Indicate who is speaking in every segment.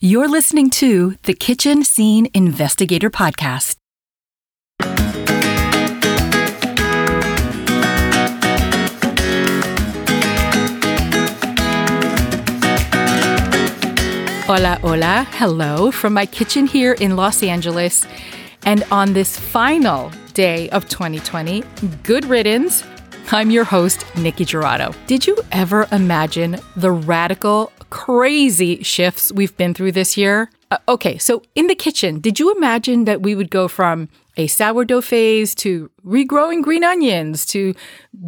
Speaker 1: You're listening to the Kitchen Scene Investigator Podcast. Hola, hola, hello from my kitchen here in Los Angeles. And on this final day of 2020, good riddance. I'm your host, Nickie Gerardo. Did you ever imagine the radical, crazy shifts we've been through this year? Uh, okay, so in the kitchen, did you imagine that we would go from a sourdough phase to regrowing green onions to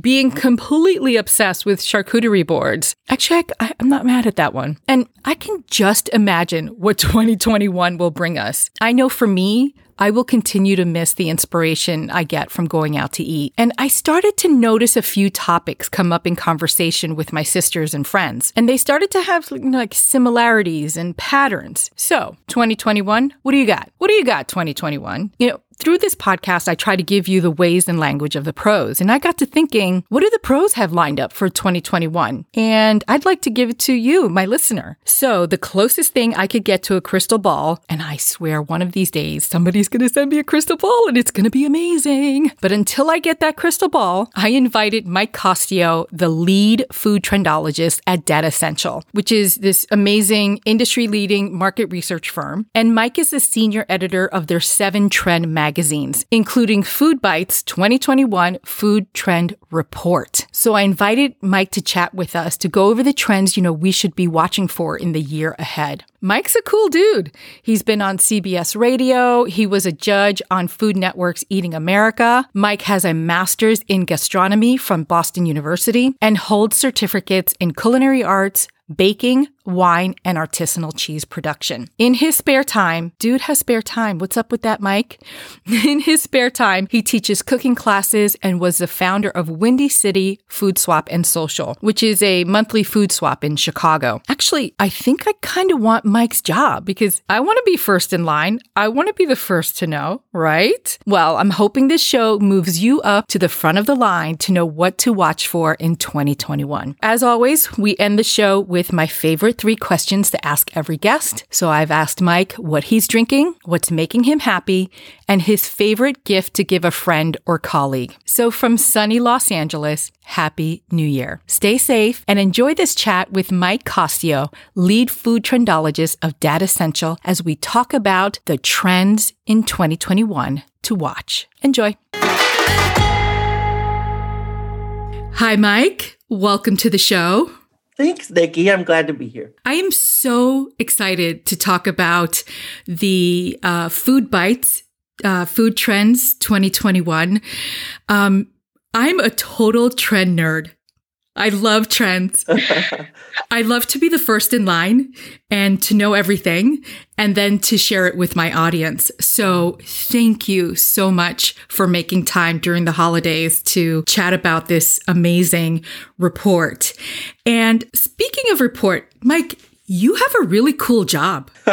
Speaker 1: being completely obsessed with charcuterie boards. Actually, I, am not mad at that one. And I can just imagine what 2021 will bring us. I know for me, I will continue to miss the inspiration I get from going out to eat. And I started to notice a few topics come up in conversation with my sisters and friends, and they started to have like similarities and patterns. So, 2021, what do you got? What do you got, 2021? You know, through this podcast, I try to give you the ways and language of the pros. And I got to thinking, what do the pros have lined up for 2021? And I'd like to give it to you, my listener. So the closest thing I could get to a crystal ball, and I swear one of these days somebody's going to send me a crystal ball and it's going to be amazing. But until I get that crystal ball, I invited Mike Kostyo, the lead food trendologist at Datassential, which is this amazing industry leading market research firm. And Mike is the senior editor of their seven trend magazine magazines, including FoodBytes 2021 Food Trend Report. So I invited Mike to chat with us to go over the trends, you know, we should be watching for in the year ahead. Mike's a cool dude. He's been on CBS radio. He was a judge on Food Network's Eating America. Mike has a master's in gastronomy from Boston University and holds certificates in culinary arts, baking, wine, and artisanal cheese production. In his spare time, dude has spare time. What's up with that, Mike? In his spare time, he teaches cooking classes and was the founder of Windy City Food Swap and Social, which is a monthly food swap in Chicago. Actually, I think I kind of want Mike's job because I want to be first in line. I want to be the first to know, right? Well, I'm hoping this show moves you up to the front of the line to know what to watch for in 2021. As always, we end the show with my favorite three questions to ask every guest. So I've asked Mike what he's drinking, what's making him happy, and his favorite gift to give a friend or colleague. So from sunny Los Angeles, Happy New Year. Stay safe and enjoy this chat with Mike Kostyo, lead food trendologist of Datassential, as we talk about the trends in 2021 to watch. Enjoy. Hi, Mike. Welcome to the show.
Speaker 2: Thanks, Nickie. I'm glad to be here.
Speaker 1: I am so excited to talk about the uh, FoodBytes, uh, Food Trends 2021. Um, I'm a total trend nerd. I love trends. I love to be the first in line and to know everything and then to share it with my audience. So thank you so much for making time during the holidays to chat about this amazing report. And speaking of report, Mike, you have a really cool job.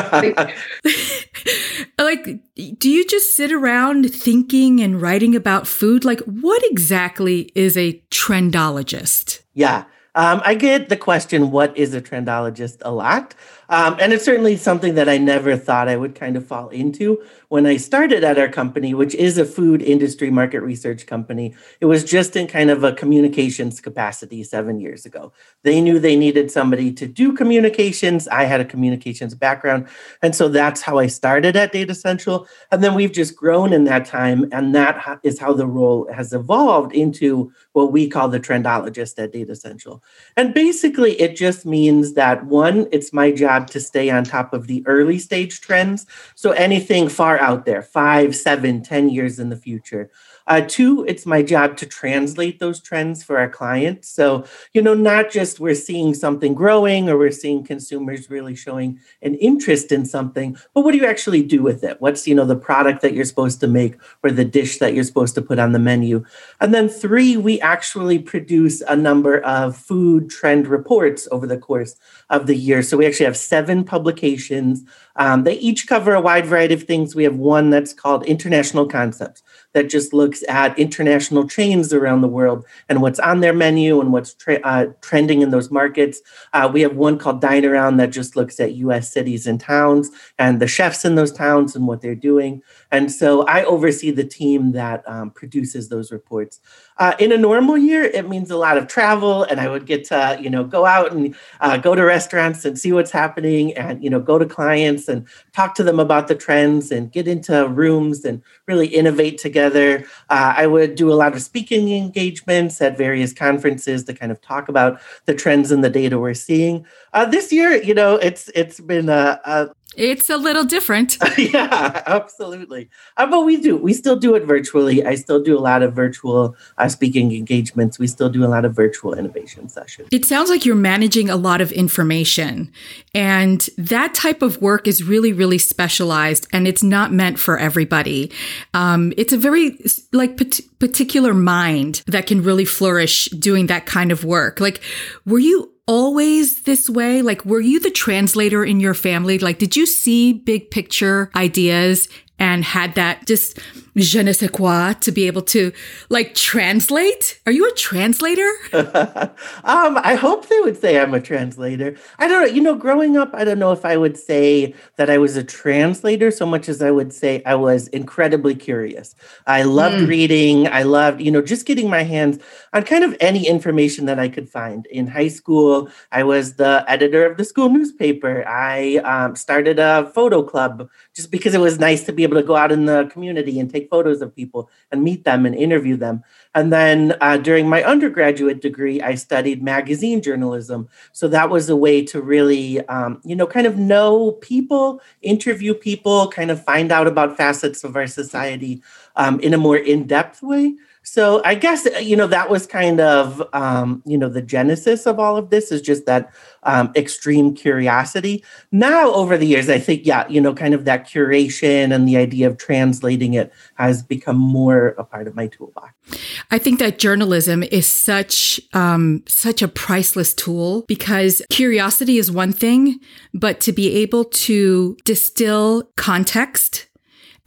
Speaker 1: like, do you just sit around thinking and writing about food? Like, what exactly is a trendologist?
Speaker 2: Yeah. Um, I get the question, what is a trendologist, a lot. Um, and it's certainly something that I never thought I would kind of fall into. When I started at our company, which is a food industry market research company, it was just in kind of a communications capacity seven years ago. They knew they needed somebody to do communications. I had a communications background. And so that's how I started at Datassential. And then we've just grown in that time. And that is how the role has evolved into what we call the trendologist at Datassential. And basically, it just means that one, it's my job to stay on top of the early stage trends. So anything far out there, five, seven, ten years in the future. Uh, two, it's my job to translate those trends for our clients. So, you know, not just we're seeing something growing or we're seeing consumers really showing an interest in something, but what do you actually do with it? What's, you know, the product that you're supposed to make or the dish that you're supposed to put on the menu? And then three, we actually produce a number of food trend reports over the course of the year. So we actually have seven publications. Um, they each cover a wide variety of things. We have one that's called International Concepts that just looks at international chains around the world and what's on their menu and what's tra- uh, trending in those markets. Uh, we have one called Dine Around that just looks at US cities and towns and the chefs in those towns and what they're doing. And so I oversee the team that um, produces those reports. Uh, in a normal year, it means a lot of travel, and I would get to you know go out and uh, go to restaurants and see what's happening, and you know go to clients and talk to them about the trends and get into rooms and really innovate together. Uh, I would do a lot of speaking engagements at various conferences to kind of talk about the trends and the data we're seeing. Uh, this year, you know, it's it's been a, a
Speaker 1: it's a little different.
Speaker 2: yeah, absolutely. Uh, but we do. We still do it virtually. I still do a lot of virtual uh, speaking engagements. We still do a lot of virtual innovation sessions.
Speaker 1: It sounds like you're managing a lot of information. And that type of work is really, really specialized and it's not meant for everybody. Um, it's a very like particular mind that can really flourish doing that kind of work. Like, were you always this way? Like, were you the translator in your family? Like, did you see big picture ideas and had that just je ne sais quoi to be able to like translate? Are you a translator?
Speaker 2: um, I hope they would say I'm a translator. I don't know. You know, growing up, I don't know if I would say that I was a translator so much as I would say I was incredibly curious. I loved mm. reading. I loved, you know, just getting my hands on kind of any information that I could find. In high school, I was the editor of the school newspaper. I um, started a photo club just because it was nice to be able to go out in the community and take photos of people and meet them and interview them. And then uh, during my undergraduate degree, I studied magazine journalism. So that was a way to really, um, you know, kind of know people, interview people, kind of find out about facets of our society um, in a more in depth way. So I guess uh, you know that was kind of um, you know the genesis of all of this is just that um, extreme curiosity. Now over the years, I think yeah, you know, kind of that curation and the idea of translating it has become more a part of my toolbox.
Speaker 1: I think that journalism is such um, such a priceless tool because curiosity is one thing, but to be able to distill context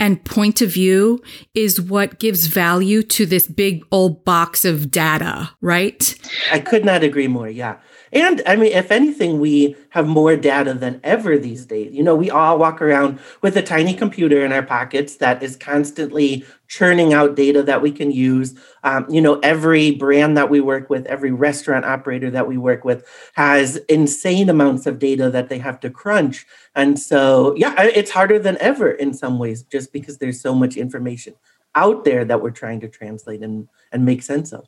Speaker 1: and point of view is what gives value to this big old box of data, right?
Speaker 2: I could not agree more. Yeah. And I mean, if anything, we have more data than ever these days. You know, we all walk around with a tiny computer in our pockets that is constantly churning out data that we can use. Um, you know, every brand that we work with, every restaurant operator that we work with has insane amounts of data that they have to crunch. And so, yeah, it's harder than ever in some ways, just because there's so much information out there that we're trying to translate and, and make sense of.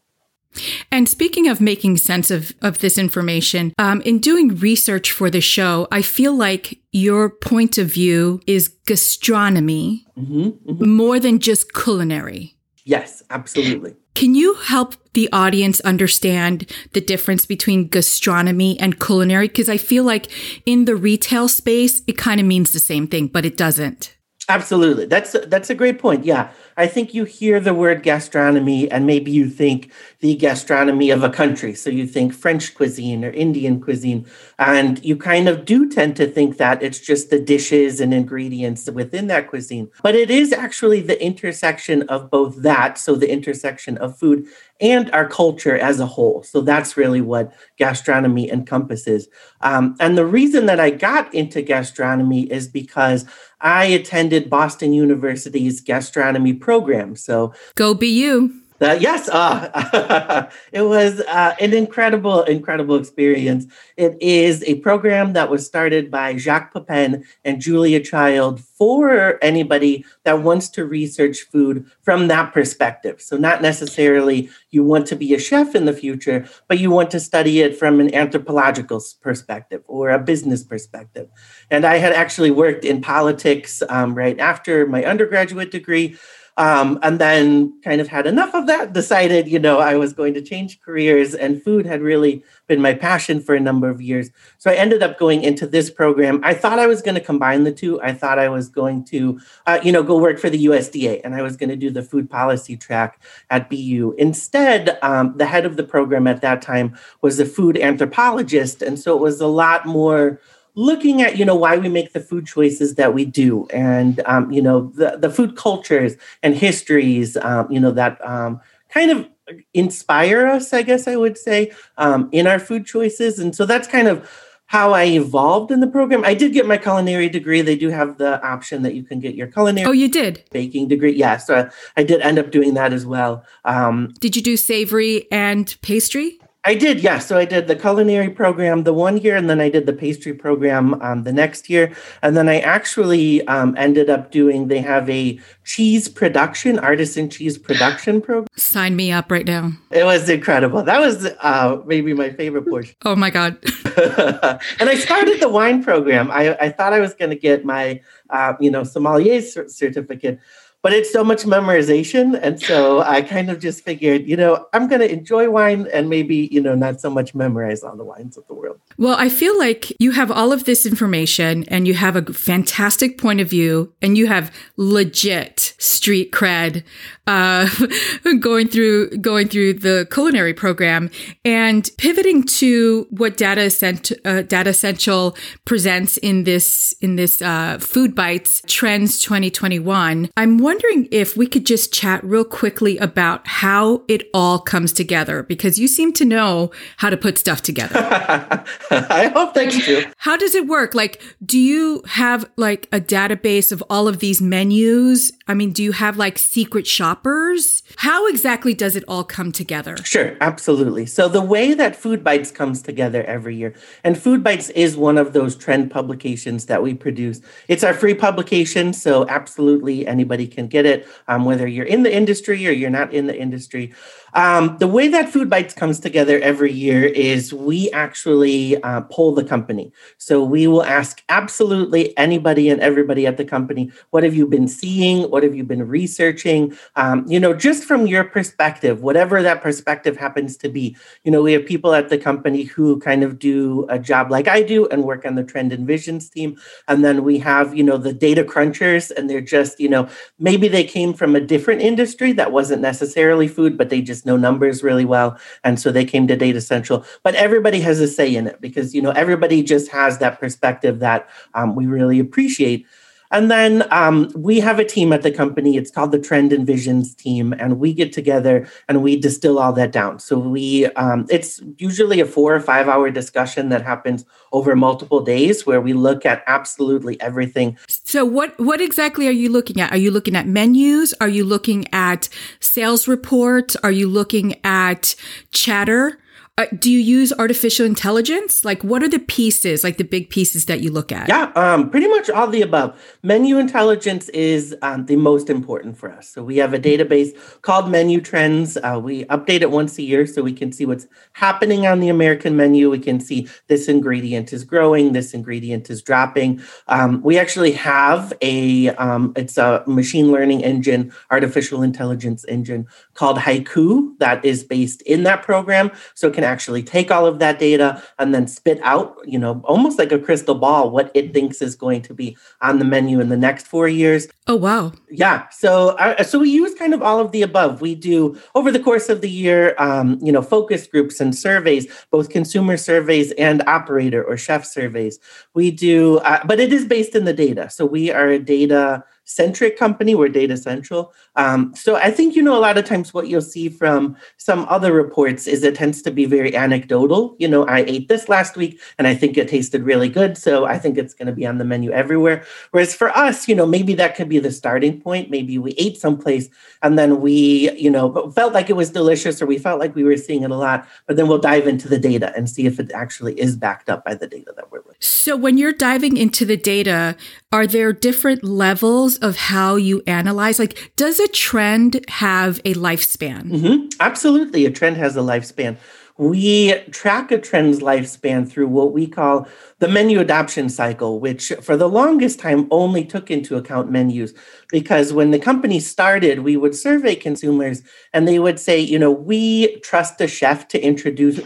Speaker 1: And speaking of making sense of, of this information, um, in doing research for the show, I feel like your point of view is gastronomy mm-hmm, mm-hmm. more than just culinary.
Speaker 2: Yes, absolutely.
Speaker 1: Can you help the audience understand the difference between gastronomy and culinary? Because I feel like in the retail space, it kind of means the same thing, but it doesn't.
Speaker 2: Absolutely. That's that's a great point. Yeah. I think you hear the word gastronomy and maybe you think the gastronomy of a country. So you think French cuisine or Indian cuisine. And you kind of do tend to think that it's just the dishes and ingredients within that cuisine. But it is actually the intersection of both that, so the intersection of food and our culture as a whole. So that's really what gastronomy encompasses. Um, and the reason that I got into gastronomy is because I attended Boston University's gastronomy program. So
Speaker 1: go be you.
Speaker 2: Uh, yes, uh, it was uh, an incredible, incredible experience. It is a program that was started by Jacques Pepin and Julia Child for anybody that wants to research food from that perspective. So, not necessarily you want to be a chef in the future, but you want to study it from an anthropological perspective or a business perspective. And I had actually worked in politics um, right after my undergraduate degree. Um, and then kind of had enough of that, decided, you know, I was going to change careers, and food had really been my passion for a number of years. So I ended up going into this program. I thought I was going to combine the two. I thought I was going to, uh, you know, go work for the USDA, and I was going to do the food policy track at BU. Instead, um, the head of the program at that time was a food anthropologist, and so it was a lot more looking at you know why we make the food choices that we do and um, you know the, the food cultures and histories um, you know that um, kind of inspire us i guess i would say um, in our food choices and so that's kind of how I evolved in the program. I did get my culinary degree. They do have the option that you can get your culinary.
Speaker 1: Oh, you did
Speaker 2: baking degree. Yeah, so I did end up doing that as well.
Speaker 1: Um, did you do savory and pastry?
Speaker 2: I did, yeah. So I did the culinary program the one year, and then I did the pastry program um, the next year. And then I actually um, ended up doing, they have a cheese production, artisan cheese production program.
Speaker 1: Sign me up right now.
Speaker 2: It was incredible. That was uh, maybe my favorite portion.
Speaker 1: Oh my God.
Speaker 2: and I started the wine program. I, I thought I was going to get my, uh, you know, sommelier certificate but it's so much memorization and so i kind of just figured you know i'm going to enjoy wine and maybe you know not so much memorize all the wines of the world.
Speaker 1: Well i feel like you have all of this information and you have a fantastic point of view and you have legit street cred uh, going through going through the culinary program. And pivoting to what data sent uh, Datassential presents in this in this uh, FoodBytes trends 2021 i'm wondering wondering if we could just chat real quickly about how it all comes together because you seem to know how to put stuff together.
Speaker 2: I hope that's true.
Speaker 1: How does it work? Like, do you have like a database of all of these menus? I mean, do you have like secret shoppers? How exactly does it all come together?
Speaker 2: Sure, absolutely. So, the way that FoodBytes comes together every year, and FoodBytes is one of those trend publications that we produce. It's our free publication, so absolutely anybody can can get it, um, whether you're in the industry or you're not in the industry. Um, the way that FoodBytes comes together every year is we actually uh, poll the company. So we will ask absolutely anybody and everybody at the company, what have you been seeing? What have you been researching? Um, you know, just from your perspective, whatever that perspective happens to be. You know, we have people at the company who kind of do a job like I do and work on the trend and visions team. And then we have, you know, the data crunchers, and they're just, you know, maybe they came from a different industry that wasn't necessarily food, but they just know numbers really well. And so they came to Datassential. But everybody has a say in it because, you know, everybody just has that perspective that um, we really appreciate. And then um, we have a team at the company. It's called the Trend and Visions team, and we get together and we distill all that down. So we, um, it's usually a four or five hour discussion that happens over multiple days, where we look at absolutely everything.
Speaker 1: So what what exactly are you looking at? Are you looking at menus? Are you looking at sales reports? Are you looking at chatter? Uh, do you use artificial intelligence? Like, what are the pieces, like the big pieces that you look at?
Speaker 2: Yeah, um, pretty much all the above. Menu intelligence is um, the most important for us. So we have a database called Menu Trends. Uh, we update it once a year so we can see what's happening on the American menu. We can see this ingredient is growing, this ingredient is dropping. Um, we actually have a um, it's a machine learning engine, artificial intelligence engine called Haiku that is based in that program. So it can actually take all of that data and then spit out, you know, almost like a crystal ball, what it thinks is going to be on the menu in the next four years.
Speaker 1: Oh, wow.
Speaker 2: Yeah. So, uh, so we use kind of all of the above. We do over the course of the year, um, you know, focus groups and surveys, both consumer surveys and operator or chef surveys. We do, uh, but it is based in the data. So we are a data centric company. We're Datassential. Um, so I think, you know, a lot of times what you'll see from some other reports is it tends to be very anecdotal. You know, I ate this last week and I think it tasted really good. So I think it's going to be on the menu everywhere. Whereas for us, you know, maybe that could be the starting point. Maybe we ate someplace and then we, you know, felt like it was delicious or we felt like we were seeing it a lot. But then we'll dive into the data and see if it actually is backed up by the data that we're looking.
Speaker 1: So when you're diving into the data, are there different levels of how you analyze? Like, does a trend have a lifespan?
Speaker 2: Mm-hmm. Absolutely. A trend has a lifespan. We track a trend's lifespan through what we call the menu adoption cycle, which for the longest time only took into account menus. Because when the company started, we would survey consumers and they would say, you know, we trust the chef to introduce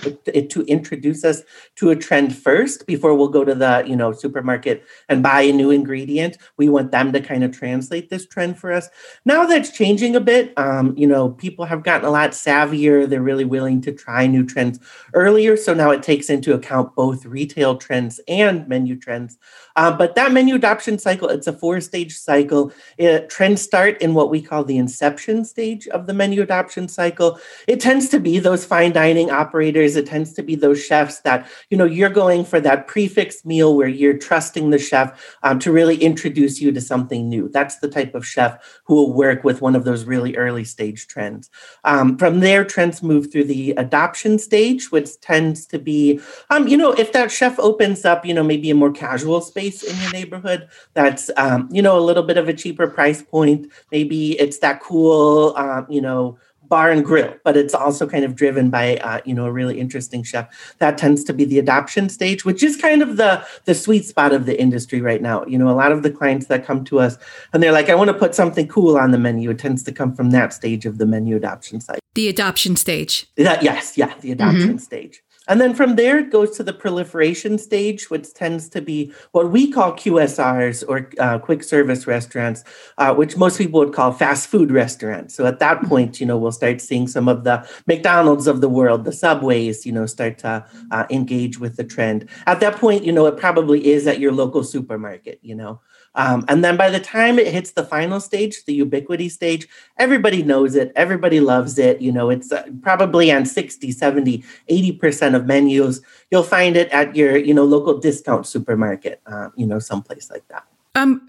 Speaker 2: to introduce us to a trend first before we'll go to the, you know, supermarket and buy a new ingredient. We want them to kind of translate this trend for us. Now that's changing a bit. Um, you know, people have gotten a lot savvier. They're really willing to try new trends trends earlier. So now it takes into account both retail trends and menu trends. Uh, but that menu adoption cycle, it's a four stage cycle. It, trends start in what we call the inception stage of the menu adoption cycle. It tends to be those fine dining operators. It tends to be those chefs that, you know, you're going for that prix fixe meal where you're trusting the chef um, to really introduce you to something new. That's the type of chef who will work with one of those really early stage trends. Um, from there, trends move through the adoption stage, which tends to be, um, you know, if that chef opens up, you know, maybe a more casual space place in your neighborhood that's um, you know a little bit of a cheaper price point. Maybe it's that cool um, you know bar and grill but it's also kind of driven by uh, you know a really interesting chef. That tends to be the adoption stage which is kind of the the sweet spot of the industry right now. You know a lot of the clients that come to us and they're like i want to put something cool on the menu. It tends to come from that stage of the menu adoption side
Speaker 1: the adoption stage.
Speaker 2: That, yes yeah the adoption mm-hmm. stage and then from there, it goes to the proliferation stage, which tends to be what we call QSRs or uh, quick service restaurants, uh, which most people would call fast food restaurants. So at that point, you know, we'll start seeing some of the McDonald's of the world, the Subways, you know, start to uh, engage with the trend. At that point, you know, it probably is at your local supermarket, you know. Um, and then by the time it hits the final stage, the ubiquity stage, everybody knows it, everybody loves it. You know, it's uh, probably on 60, 70, 80% of menus. You'll find it at your, you know, local discount supermarket, uh, you know, someplace like that.
Speaker 1: Um,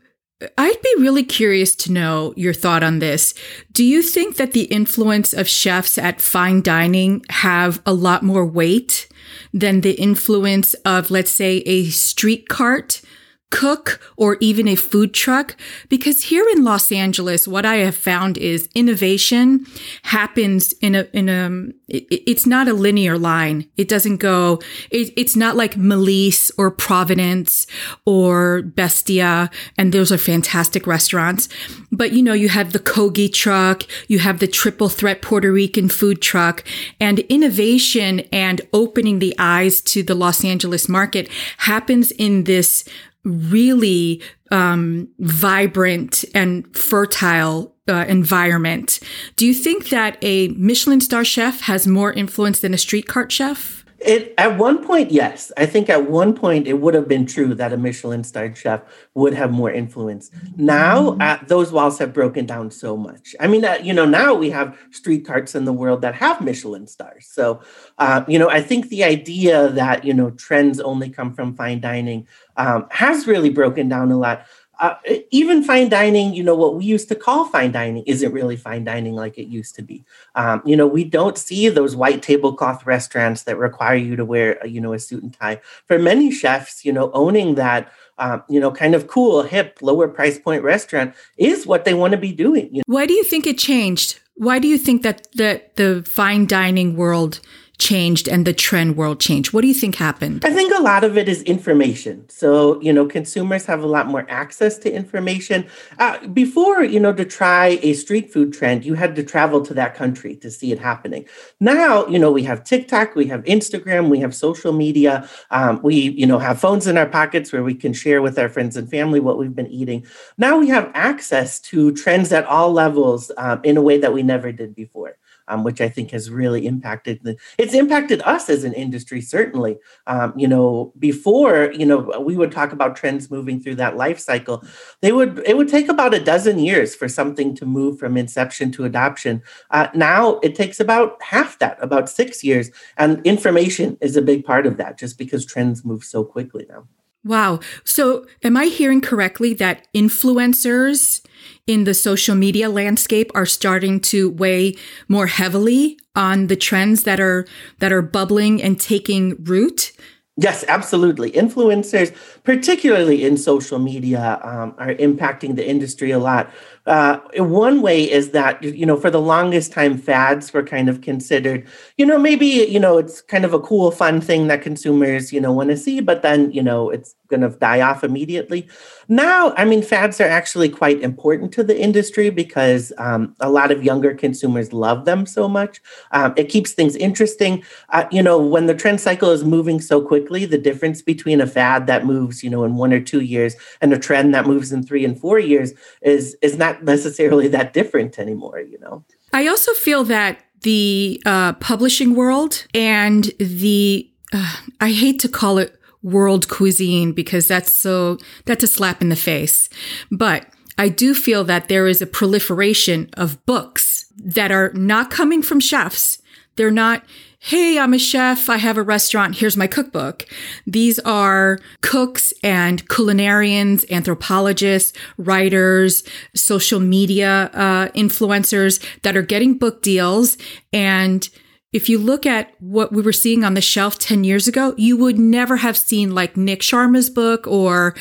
Speaker 1: I'd be really curious to know your thought on this. Do you think that the influence of chefs at fine dining have a lot more weight than the influence of, let's say, a street cart cook or even a food truck? Because here in Los Angeles what I have found is innovation happens in a in a it, it's not a linear line. It doesn't go it, it's not like Melisse or Providence or Bestia and those are fantastic restaurants. But you know you have the Kogi truck you have the triple threat Puerto Rican food truck and innovation and opening the eyes to the Los Angeles market happens in this really um, vibrant and fertile uh, environment. Do you think that a Michelin star chef has more influence than a street cart chef?
Speaker 2: It, at one point, yes. I think at one point it would have been true that a Michelin starred chef would have more influence. Now, mm-hmm. uh, those walls have broken down so much. I mean, uh, you know, now we have street carts in the world that have Michelin stars. So, uh, you know, I think the idea that, you know, trends only come from fine dining um, has really broken down a lot uh, even fine dining, you know, what we used to call fine dining isn't really fine dining like it used to be. Um, you know, we don't see those white tablecloth restaurants that require you to wear, you know, a suit and tie. For many chefs, you know, owning that, um, you know, kind of cool, hip, lower price point restaurant is what they want to be doing. You know?
Speaker 1: Why do you think it changed? Why do you think that that the fine dining world changed and the trend world changed? What do you think happened?
Speaker 2: I think a lot of it is information. So, you know, consumers have a lot more access to information. Uh, before, you know, to try a street food trend, you had to travel to that country to see it happening. Now, you know, we have TikTok, we have Instagram, we have social media. Um, we, you know, have phones in our pockets where we can share with our friends and family what we've been eating. Now we have access to trends at all levels um, in a way that we never did before um, which I think has really impacted the, it's impacted us as an industry, certainly. Um, you know, before, you know, we would talk about trends moving through that life cycle. They would, it would take about a dozen years for something to move from inception to adoption. Uh, now it takes about half that, about six years. And information is a big part of that just because trends move so quickly now.
Speaker 1: Wow. So, am I hearing correctly that influencers in the social media landscape are starting to weigh more heavily on the trends that are that are bubbling and taking root?
Speaker 2: Yes, absolutely. Influencers, particularly in social media, um, are impacting the industry a lot. Uh, one way is that, you know, for the longest time, fads were kind of considered, you know, maybe, you know, it's kind of a cool, fun thing that consumers, you know, want to see, but then, you know, it's going to die off immediately. Now, I mean, fads are actually quite important to the industry because um, a lot of younger consumers love them so much. Um, it keeps things interesting. Uh, you know, when the trend cycle is moving so quickly, the difference between a fad that moves, you know, in one or two years and a trend that moves in three and four years is is not necessarily that different anymore, you know.
Speaker 1: I also feel that the uh, publishing world and the, uh, I hate to call it world cuisine because that's so, that's a slap in the face. But I do feel that there is a proliferation of books that are not coming from chefs. They're not, hey, I'm a chef. I have a restaurant. Here's my cookbook. These are cooks and culinarians, anthropologists, writers, social media uh, influencers that are getting book deals and if you look at what we were seeing on the shelf 10 years ago, you would never have seen like Nik Sharma's book or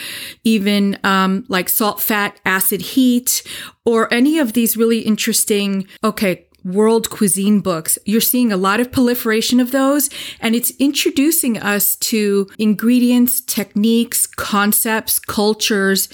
Speaker 1: even um, like Salt, Fat, Acid, Heat, or any of these really interesting, okay, world cuisine books. You're seeing a lot of proliferation of those, and it's introducing us to ingredients, techniques, concepts, cultures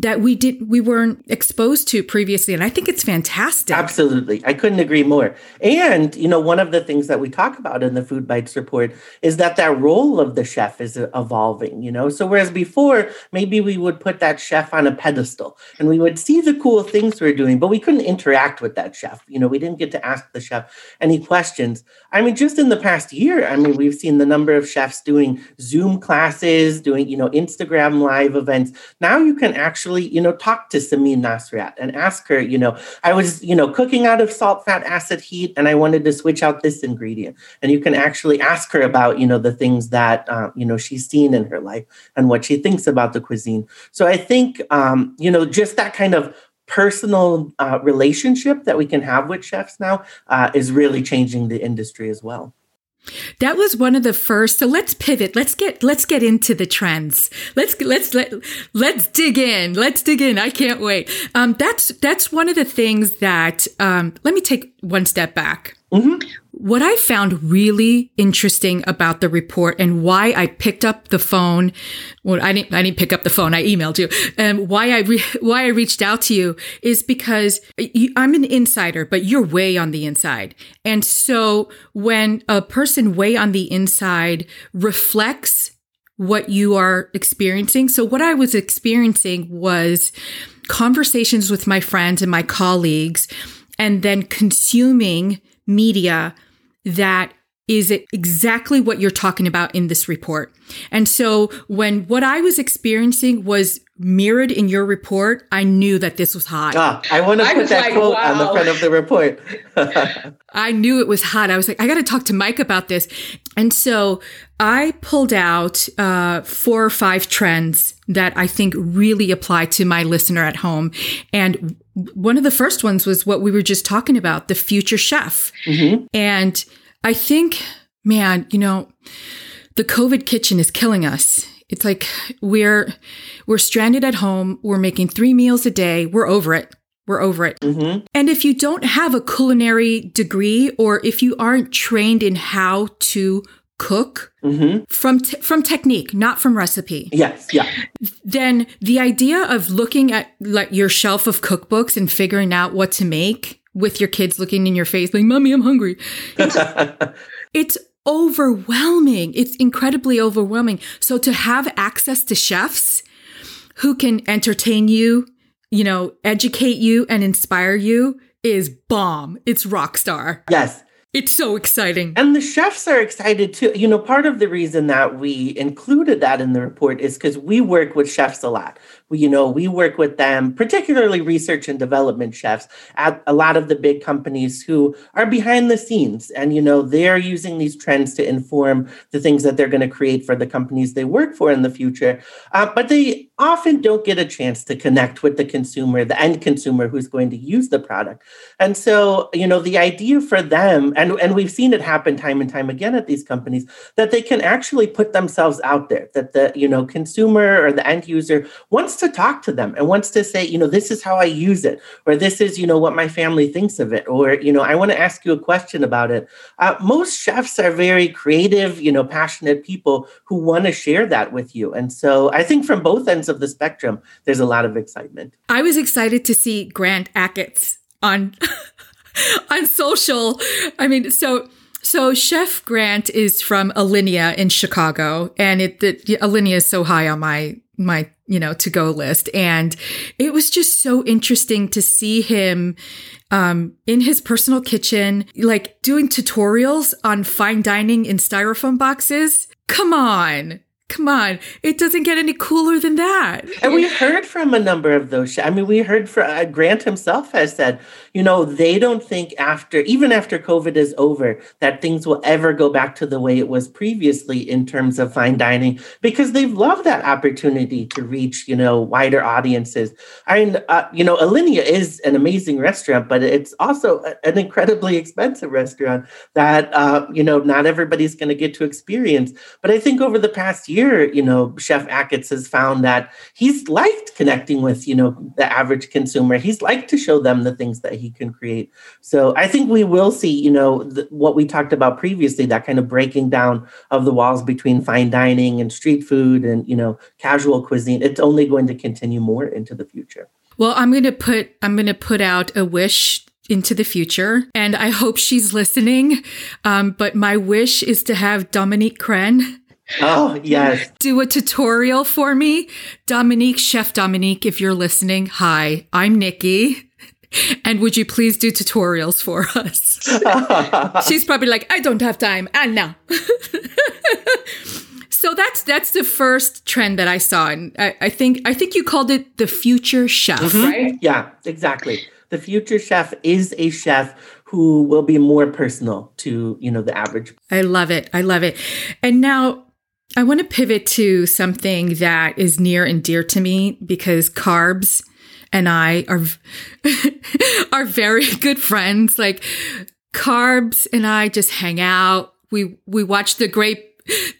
Speaker 1: that we did we weren't exposed to previously and i think it's fantastic.
Speaker 2: Absolutely. I couldn't agree more. And you know one of the things that we talk about in the FoodBytes report is that that role of the chef is evolving you know? So whereas before maybe we would put that chef on a pedestal and we would see the cool things we're doing but we couldn't interact with that chef. You know we didn't get to ask the chef any questions. I mean just in the past year i mean we've seen the number of chefs doing zoom classes doing you know instagram live events. Now you can actually actually, you know, talk to Samin Nosrat and ask her, you know, I was, you know, cooking out of salt, fat, acid, heat, and I wanted to switch out this ingredient. And you can actually ask her about, you know, the things that, uh, you know, she's seen in her life and what she thinks about the cuisine. So I think, um, you know, just that kind of personal uh, relationship that we can have with chefs now uh, is really changing the industry as well.
Speaker 1: That was one of the first. So let's pivot. Let's get let's get into the trends. Let's let's let let's dig in. Let's dig in. I can't wait. Um, that's that's one of the things that. Um, let me take one step back. Mm-hmm. What I found really interesting about the report and why I picked up the phone, well, I didn't, I didn't pick up the phone. I emailed you. And why I, re- why I reached out to you is because I'm an insider, but you're way on the inside. And so when a person way on the inside reflects what you are experiencing. So what I was experiencing was conversations with my friends and my colleagues and then consuming media that is exactly what you're talking about in this report. And so when what I was experiencing was mirrored in your report, I knew that this was hot.
Speaker 2: Ah, I want to put that like, quote wow. on the front of the report.
Speaker 1: I knew it was hot. I was like, I got to talk to Mike about this. And so I pulled out uh, four or five trends that I think really apply to my listener at home. And one of the first ones was what we were just talking about the future chef. Mm-hmm. And I think, man, you know, the COVID kitchen is killing us. It's like we're we're stranded at home. We're making three meals a day. We're over it. We're over it. Mm-hmm. And if you don't have a culinary degree, or if you aren't trained in how to cook mm-hmm. from te- from technique, not from recipe.
Speaker 2: Yes, yeah.
Speaker 1: Then the idea of looking at like your shelf of cookbooks and figuring out what to make with your kids looking in your face, like, "Mommy, I'm hungry." It's, it's overwhelming. It's incredibly overwhelming. So to have access to chefs who can entertain you, you know, educate you and inspire you is bomb. It's rock star.
Speaker 2: Yes.
Speaker 1: It's so exciting.
Speaker 2: And the chefs are excited too. You know, part of the reason that we included that in the report is because we work with chefs a lot you know, we work with them, particularly research and development chefs at a lot of the big companies who are behind the scenes. And, you know, they're using these trends to inform the things that they're going to create for the companies they work for in the future. Uh, but they often don't get a chance to connect with the consumer, the end consumer who's going to use the product. And so, you know, the idea for them, and, and we've seen it happen time and time again at these companies, that they can actually put themselves out there, that the, you know, consumer or the end user wants to talk to them and wants to say, you know, this is how I use it, or this is, you know, what my family thinks of it, or, you know, I want to ask you a question about it. Uh, most chefs are very creative, you know, passionate people who want to share that with you. And so I think from both ends of the spectrum, there's a lot of excitement.
Speaker 1: I was excited to see Grant Achatz on. on social. I mean, so so Chef Grant is from Alinea in Chicago, and it the, Alinea is so high on my my you know to go list. And it was just so interesting to see him um, in his personal kitchen like doing tutorials on fine dining in styrofoam boxes. Come on Come on, it doesn't get any cooler than that.
Speaker 2: And we heard from a number of those. I mean, we heard from uh, Grant himself has said, you know, they don't think after, even after COVID is over, that things will ever go back to the way it was previously in terms of fine dining because they've loved that opportunity to reach, you know, wider audiences. I mean, uh, you know, Alinea is an amazing restaurant, but it's also an incredibly expensive restaurant that, uh, you know, not everybody's going to get to experience. But I think over the past year, year, you know, Chef Achatz has found that he's liked connecting with, you know, the average consumer. He's liked to show them the things that he can create. So I think we will see, you know, the, what we talked about previously, that kind of breaking down of the walls between fine dining and street food and, you know, casual cuisine. It's only going to continue more into the future.
Speaker 1: Well, I'm going to put I'm going to put out a wish into the future. And I hope she's listening. Um, but my wish is to have Dominique Crenn
Speaker 2: Oh, yes.
Speaker 1: Do a tutorial for me. Dominique, Chef Dominique, if you're listening, hi, I'm Nickie. And would you please do tutorials for us? She's probably like, I don't have time. And now. so that's that's the first trend that I saw. And I, I think I think you called it the future chef, mm-hmm. right?
Speaker 2: Yeah, exactly. The future chef is a chef who will be more personal to, you know, the average.
Speaker 1: I love it. I love it. And now I want to pivot to something that is near and dear to me because carbs and I are are very good friends. Like carbs and I just hang out. We we watch the great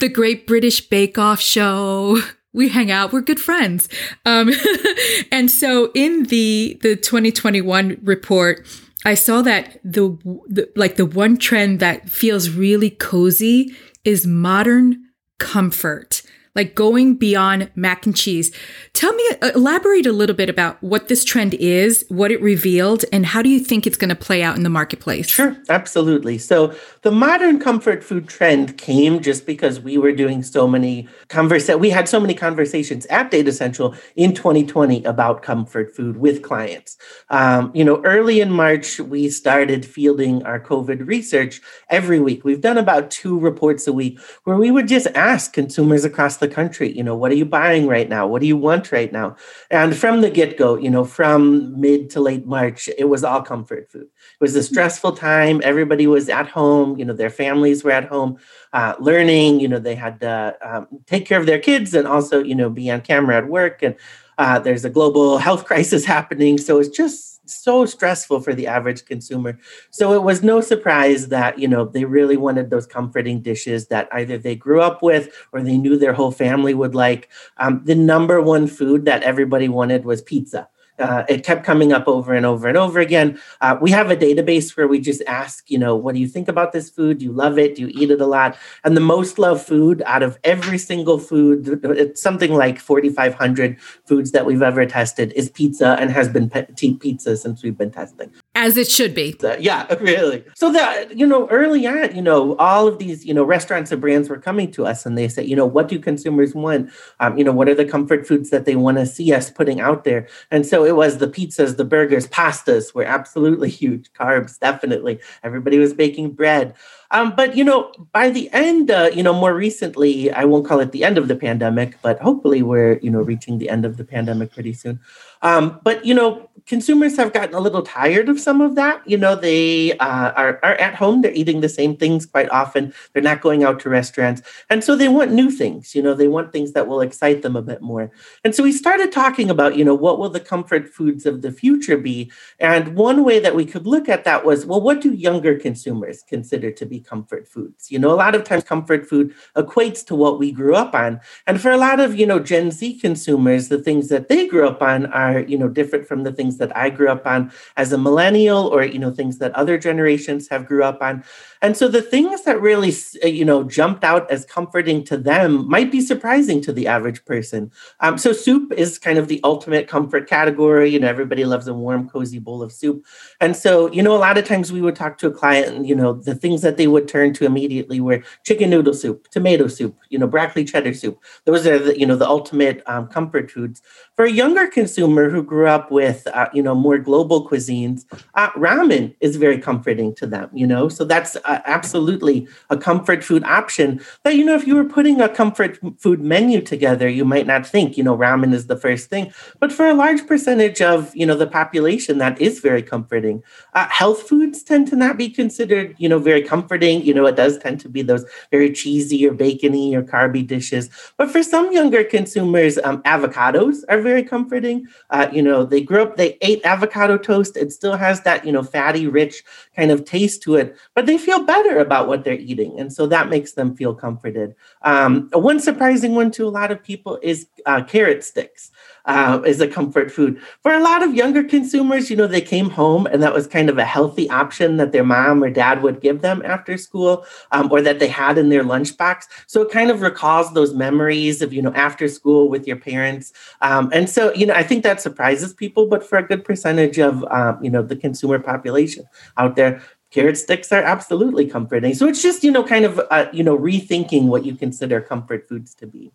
Speaker 1: the Great British Bake Off show. We hang out. We're good friends. Um, and so in the the 2021 report, I saw that the, the like the one trend that feels really cozy is modern comfort, like going beyond mac and cheese. Tell me, uh, elaborate a little bit about what this trend is, what it revealed, and how do you think it's going to play out in the marketplace?
Speaker 2: Sure, absolutely. So the modern comfort food trend came just because we were doing so many conversa- we had so many conversations at Datassential in 2020 about comfort food with clients. Um, you know, early in March, we started fielding our COVID research every week. We've done about two reports a week where we would just ask consumers across the country, you know, what are you buying right now? What do you want right now? And from the get go, you know, from mid to late March, it was all comfort food. It was a stressful time. Everybody was at home, you know, their families were at home uh, learning, you know, they had to um, take care of their kids and also, you know, be on camera at work. And uh, there's a global health crisis happening. So it's just so stressful for the average consumer. So it was no surprise that, you know, they really wanted those comforting dishes that either they grew up with or they knew their whole family would like. Um, the number one food that everybody wanted was pizza uh, it kept coming up over and over and over again. Uh, we have a database where we just ask, you know, what do you think about this food? Do you love it? Do you eat it a lot? And the most loved food out of every single food, it's something like 4,500 foods that we've ever tested, is pizza and has been pe- pizza since we've been testing.
Speaker 1: As it should be.
Speaker 2: So, yeah, really. So that, you know, early on, you know, all of these, you know, restaurants and brands were coming to us and they said, you know, what do consumers want? Um, you know, what are the comfort foods that they want to see us putting out there? And so it was the pizzas, the burgers, pastas were absolutely huge. Carbs, definitely. Everybody was baking bread. Um, but you know, by the end, uh, you know, more recently, I won't call it the end of the pandemic, but hopefully we're you know reaching the end of the pandemic pretty soon. Um, but you know, consumers have gotten a little tired of some of that. You know, they uh, are are at home; they're eating the same things quite often. They're not going out to restaurants, and so they want new things. You know, they want things that will excite them a bit more. And so we started talking about, you know, what will the comfort foods of the future be? And one way that we could look at that was, well, what do younger consumers consider to be comfort foods? You know, a lot of times comfort food equates to what we grew up on, and for a lot of you know Gen Z consumers, the things that they grew up on are are you know different from the things that I grew up on as a millennial or you know things that other generations have grew up on and so the things that really, uh, you know, jumped out as comforting to them might be surprising to the average person. Um, so soup is kind of the ultimate comfort category. You know, everybody loves a warm, cozy bowl of soup. And so, you know, a lot of times we would talk to a client and, you know, the things that they would turn to immediately were chicken noodle soup, tomato soup, you know, broccoli cheddar soup. Those are the, you know, the ultimate um, comfort foods. For a younger consumer who grew up with, uh, you know, more global cuisines, uh, ramen is very comforting to them, you know, so that's uh, absolutely a comfort food option that, you know, if you were putting a comfort food menu together, you might not think, you know, ramen is the first thing. But for a large percentage of, you know, the population, that is very comforting. Uh, health foods tend to not be considered, you know, very comforting. You know, it does tend to be those very cheesy or bacony or carby dishes. But for some younger consumers, um, avocados are very comforting. Uh, you know, they grew up, they ate avocado toast. It still has that, you know, fatty, rich kind of taste to it, but they feel better about what they're eating. And so that makes them feel comforted. Um, one surprising one to a lot of people is uh, carrot sticks uh, is a comfort food. For a lot of younger consumers, you know, they came home and that was kind of a healthy option that their mom or dad would give them after school um, or that they had in their lunchbox. So it kind of recalls those memories of, you know, after school with your parents. Um, and so, you know, I think that surprises people, but for a good percentage of, um, you know, the consumer population out there, carrot sticks are absolutely comforting. So it's just, you know, kind of, uh, you know, rethinking what you consider comfort foods to be.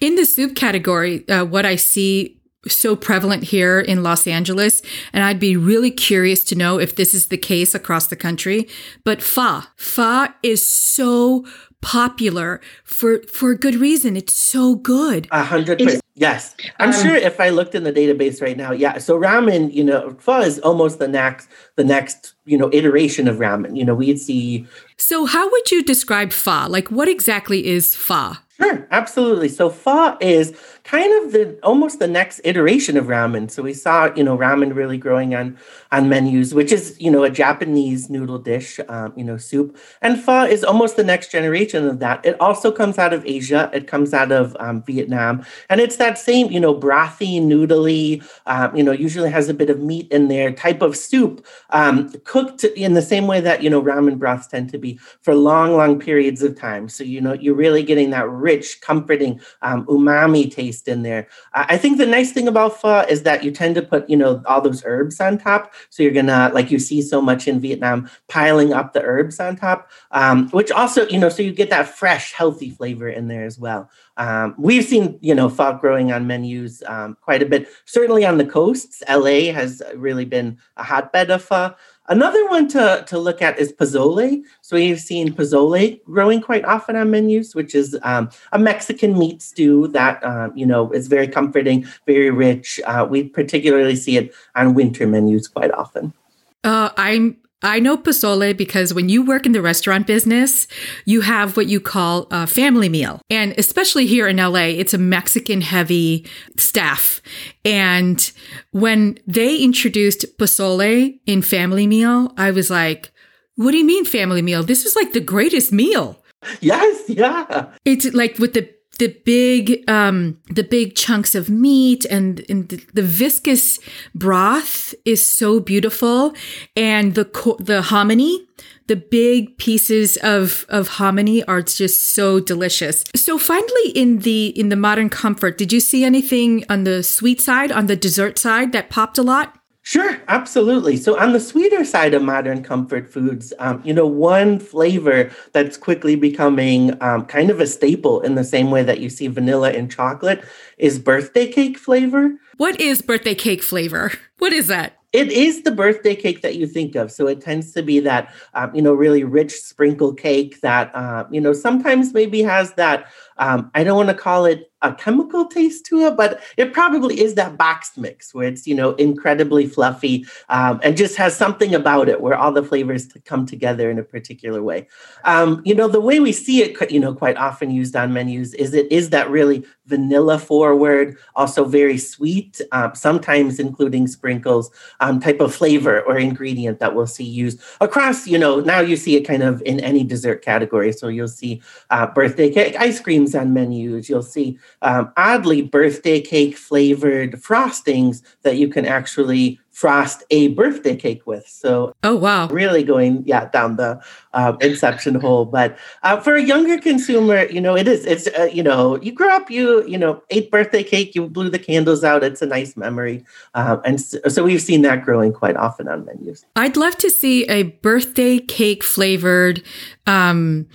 Speaker 1: In the soup category, uh, what I see so prevalent here in Los Angeles, and I'd be really curious to know if this is the case across the country. But pho, pho is so popular for for a good reason. It's so good.
Speaker 2: A hundred percent. Yes, I'm um, sure if I looked in the database right now, yeah. So ramen, you know, pho is almost the next the next you know iteration of ramen. You know, we'd see.
Speaker 1: So how would you describe pho? Like, what exactly is pho?
Speaker 2: Sure, absolutely. So pho is kind of the almost the next iteration of ramen. So we saw, you know, ramen really growing on on menus, which is, you know, a Japanese noodle dish, um, you know, soup. And pho is almost the next generation of that. It also comes out of Asia. It comes out of um, Vietnam, and it's that same, you know, brothy, noodly, um, you know, usually has a bit of meat in there type of soup, um, cooked in the same way that you know ramen broths tend to be for long, long periods of time. So you know, you're really getting that rich, comforting um, umami taste in there. I think the nice thing about pho is that you tend to put, you know, all those herbs on top. So you're gonna, like you see so much in Vietnam, piling up the herbs on top, um, which also, you know, so you get that fresh, healthy flavor in there as well. Um, we've seen, you know, pho growing on menus um, quite a bit. Certainly on the coasts, LA has really been a hotbed of pho. Another one to, to look at is pozole. So we've seen pozole growing quite often on menus, which is um, a Mexican meat stew that um, you know is very comforting, very rich. Uh, we particularly see it on winter menus quite often.
Speaker 1: Uh, I'm I know pozole because when you work in the restaurant business, you have what you call a family meal. And especially here in LA, it's a Mexican heavy staff. And when they introduced pozole in family meal, I was like, what do you mean family meal? This is like the greatest meal.
Speaker 2: Yes, yeah.
Speaker 1: It's like with the the big um the big chunks of meat and, and the, the, viscous broth is so beautiful. And the the hominy the big pieces of of hominy are just so delicious. So finally in the in the modern comfort did you see anything on the sweet side on the dessert side that popped a lot
Speaker 2: Sure, absolutely. So, on the sweeter side of modern comfort foods, um, you know, one flavor that's quickly becoming um, kind of a staple in the same way that you see vanilla in chocolate is birthday cake flavor.
Speaker 1: What is birthday cake flavor? What is that?
Speaker 2: It is the birthday cake that you think of. So it tends to be that, um, you know, really rich sprinkle cake that, uh, you know, sometimes maybe has that, um, I don't want to call it a chemical taste to it, but it probably is that boxed mix where it's you know incredibly fluffy um, and just has something about it where all the flavors come together in a particular way. Um, you know the way we see it, you know, quite often used on menus is it is that really vanilla forward, also very sweet, uh, sometimes including sprinkles um, type of flavor or ingredient that we'll see used across. You know now you see it kind of in any dessert category. So you'll see uh, birthday cake ice creams on menus. You'll see um, oddly birthday cake flavored frostings that you can actually frost a birthday cake with. So,
Speaker 1: oh wow,
Speaker 2: really going yeah down the uh, inception hole. But uh, for a younger consumer, you know, it is it's uh, you know you grew up, you you know, ate birthday cake, you blew the candles out. It's a nice memory, um, and so, so we've seen that growing quite often on menus.
Speaker 1: I'd love to see a birthday cake flavored. Um,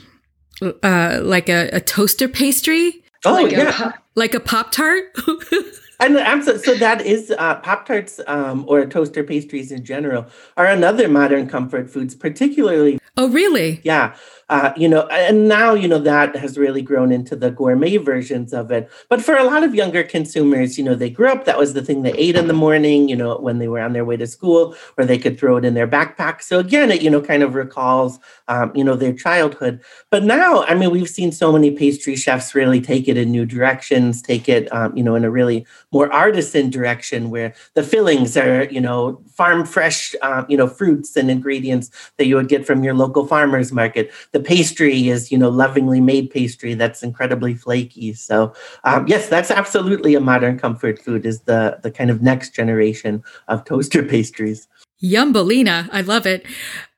Speaker 1: uh, like a, a toaster pastry.
Speaker 2: Oh
Speaker 1: like
Speaker 2: yeah,
Speaker 1: a, like a pop tart.
Speaker 2: and absolutely, so that is uh, pop tarts um, or toaster pastries in general are another modern comfort foods, particularly.
Speaker 1: Oh, really?
Speaker 2: Yeah uh, you know, and now, you know, that has really grown into the gourmet versions of it. But for a lot of younger consumers, you know, they grew up, that was the thing they ate in the morning, you know, when they were on their way to school, or they could throw it in their backpack. So again, it, you know, kind of recalls, um, you know, their childhood. But now, I mean, we've seen so many pastry chefs really take it in new directions, take it, um, you know, in a really more artisan direction where the fillings are, you know, farm fresh, um, you know, fruits and ingredients that you would get from your local farmer's market the pastry is you know lovingly made pastry that's incredibly flaky. So um, yes that's absolutely a modern comfort food is the the kind of next generation of toaster pastries.
Speaker 1: Yumbelina, I love it.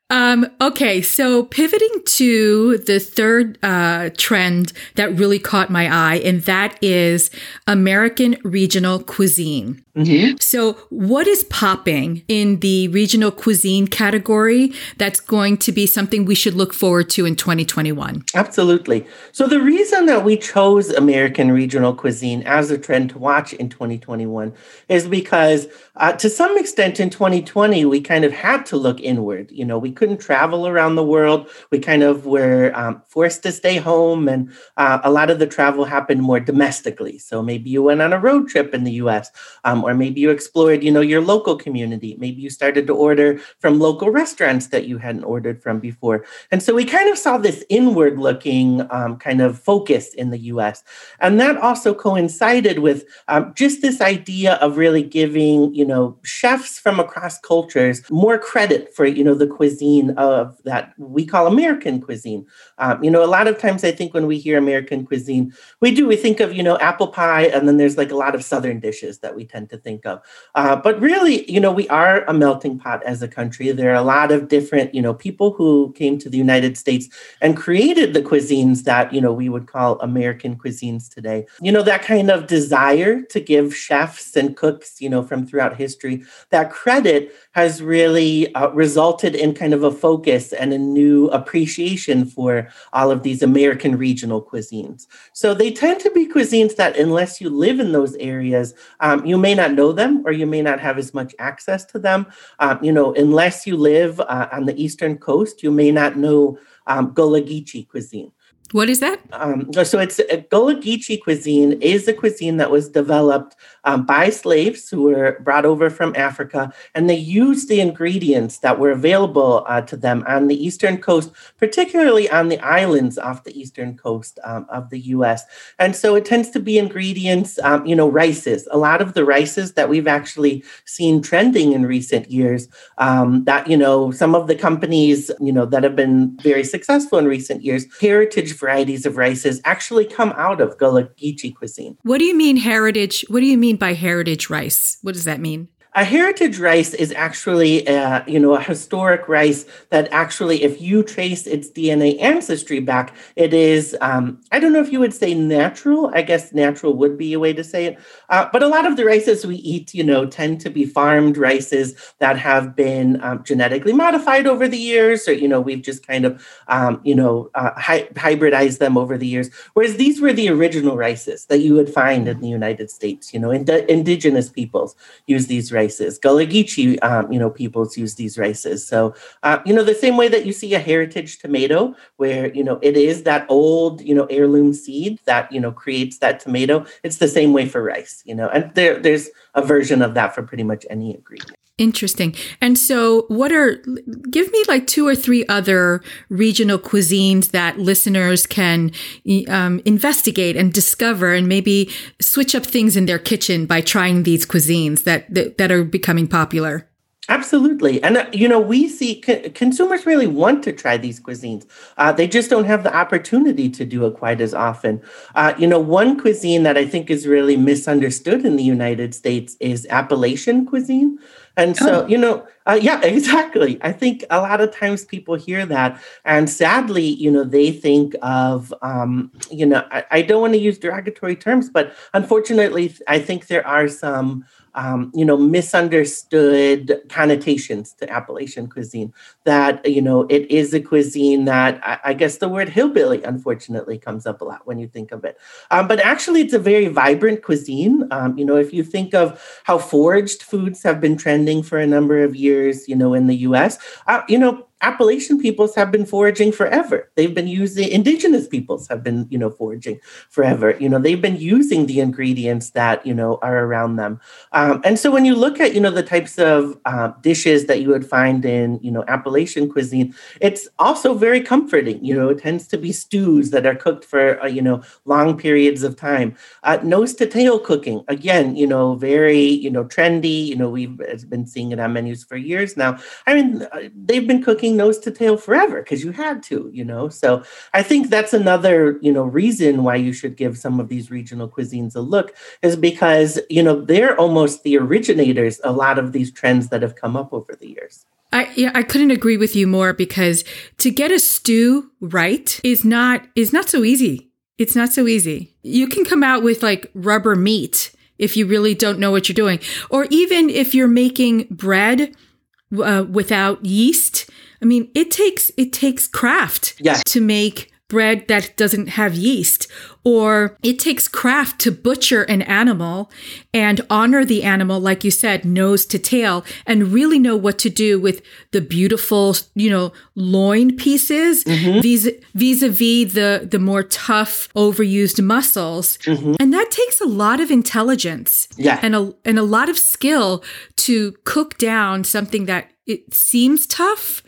Speaker 1: Um, okay, so pivoting to the third uh, trend that really caught my eye, and that is American regional cuisine. Mm-hmm. So, what is popping in the regional cuisine category that's going to be something we should look forward to in 2021?
Speaker 2: Absolutely. So, the reason that we chose American regional cuisine as a trend to watch in 2021 is because, uh, to some extent, in 2020, we kind of had to look inward. You know, we couldn't travel around the world. We kind of were um, forced to stay home, and uh, a lot of the travel happened more domestically. So, maybe you went on a road trip in the US. Um, or maybe you explored you know your local community maybe you started to order from local restaurants that you hadn't ordered from before and so we kind of saw this inward looking um, kind of focus in the us and that also coincided with um, just this idea of really giving you know chefs from across cultures more credit for you know the cuisine of that we call american cuisine um, you know a lot of times i think when we hear american cuisine we do we think of you know apple pie and then there's like a lot of southern dishes that we tend to think of. Uh, but really, you know, we are a melting pot as a country. There are a lot of different, you know, people who came to the United States and created the cuisines that, you know, we would call American cuisines today. You know, that kind of desire to give chefs and cooks, you know, from throughout history, that credit has really uh, resulted in kind of a focus and a new appreciation for all of these American regional cuisines. So they tend to be cuisines that, unless you live in those areas, um, you may not know them or you may not have as much access to them. Um, you know, unless you live uh, on the Eastern Coast, you may not know um, Gullah Geechee cuisine.
Speaker 1: What is that?
Speaker 2: Um, so it's uh, Gullah Geechee cuisine is a cuisine that was developed um, by slaves who were brought over from Africa, and they used the ingredients that were available uh, to them on the eastern coast, particularly on the islands off the eastern coast um, of the U.S. And so it tends to be ingredients, um, you know, rices. A lot of the rices that we've actually seen trending in recent years, um, that you know, some of the companies, you know, that have been very successful in recent years, heritage varieties of rices actually come out of Gullah Geechee cuisine.
Speaker 1: What do you mean heritage? What do you mean by heritage rice? What does that mean?
Speaker 2: A heritage rice is actually a, you know a historic rice that actually if you trace its dna ancestry back it is um, i don't know if you would say natural. I guess natural would be a way to say it. Uh, but a lot of the rices we eat you know tend to be farmed rices that have been um, genetically modified over the years or you know we've just kind of um, you know uh, hy- hybridized them over the years. Whereas these were the original rices that you would find in the united states you know ind- indigenous peoples use these rices rices. Gullah Geechee, um, you know, peoples use these rices. So, uh, you know, the same way that you see a heritage tomato, where you know it is that old, you know, heirloom seed that you know creates that tomato. It's the same way for rice, you know, and there there's a version of that for pretty much any ingredient.
Speaker 1: Interesting. And so, what are, give me like two or three other regional cuisines that listeners can um, investigate and discover and maybe switch up things in their kitchen by trying these cuisines that, that, that are becoming popular.
Speaker 2: Absolutely. And, uh, you know, we see co- consumers really want to try these cuisines. Uh, they just don't have the opportunity to do it quite as often. Uh, you know, one cuisine that I think is really misunderstood in the United States is Appalachian cuisine. And so, oh. you know, uh, yeah, exactly. I think a lot of times people hear that, and sadly, you know, they think of, um, you know, I, I don't want to use derogatory terms, but unfortunately, I think there are some um, you know, misunderstood connotations to Appalachian cuisine. That, you know, it is a cuisine that I, I guess the word hillbilly, unfortunately, comes up a lot when you think of it. Um, but actually, it's a very vibrant cuisine. Um, you know, if you think of how foraged foods have been trending for a number of years, you know, in the US, uh, you know, Appalachian peoples have been foraging forever. They've been using indigenous peoples have been, you know, foraging forever. You know, they've been using the ingredients that you know are around them. Um, and so when you look at you know the types of uh, dishes that you would find in you know Appalachian cuisine, it's also very comforting. You know, it tends to be stews that are cooked for uh, you know long periods of time. Uh, nose to tail cooking, again, you know, very you know trendy. You know, we've been seeing it on menus for years now. I mean, uh, they've been cooking nose to tail forever because you had to, you know. So I think that's another, you know, reason why you should give some of these regional cuisines a look is because, you know, they're almost the originators a lot of these trends that have come up over the years.
Speaker 1: I yeah, I couldn't agree with you more because to get a stew right is not is not so easy. It's not so easy. You can come out with like rubber meat if you really don't know what you're doing. Or even if you're making bread uh, without yeast, I mean, it takes it takes craft
Speaker 2: yes.
Speaker 1: to make bread that doesn't have yeast or it takes craft to butcher an animal and honor the animal like you said nose to tail and really know what to do with the beautiful you know loin pieces mm-hmm. vis- vis-a-vis the the more tough overused muscles mm-hmm. and that takes a lot of intelligence
Speaker 2: yeah.
Speaker 1: and a and a lot of skill to cook down something that it seems tough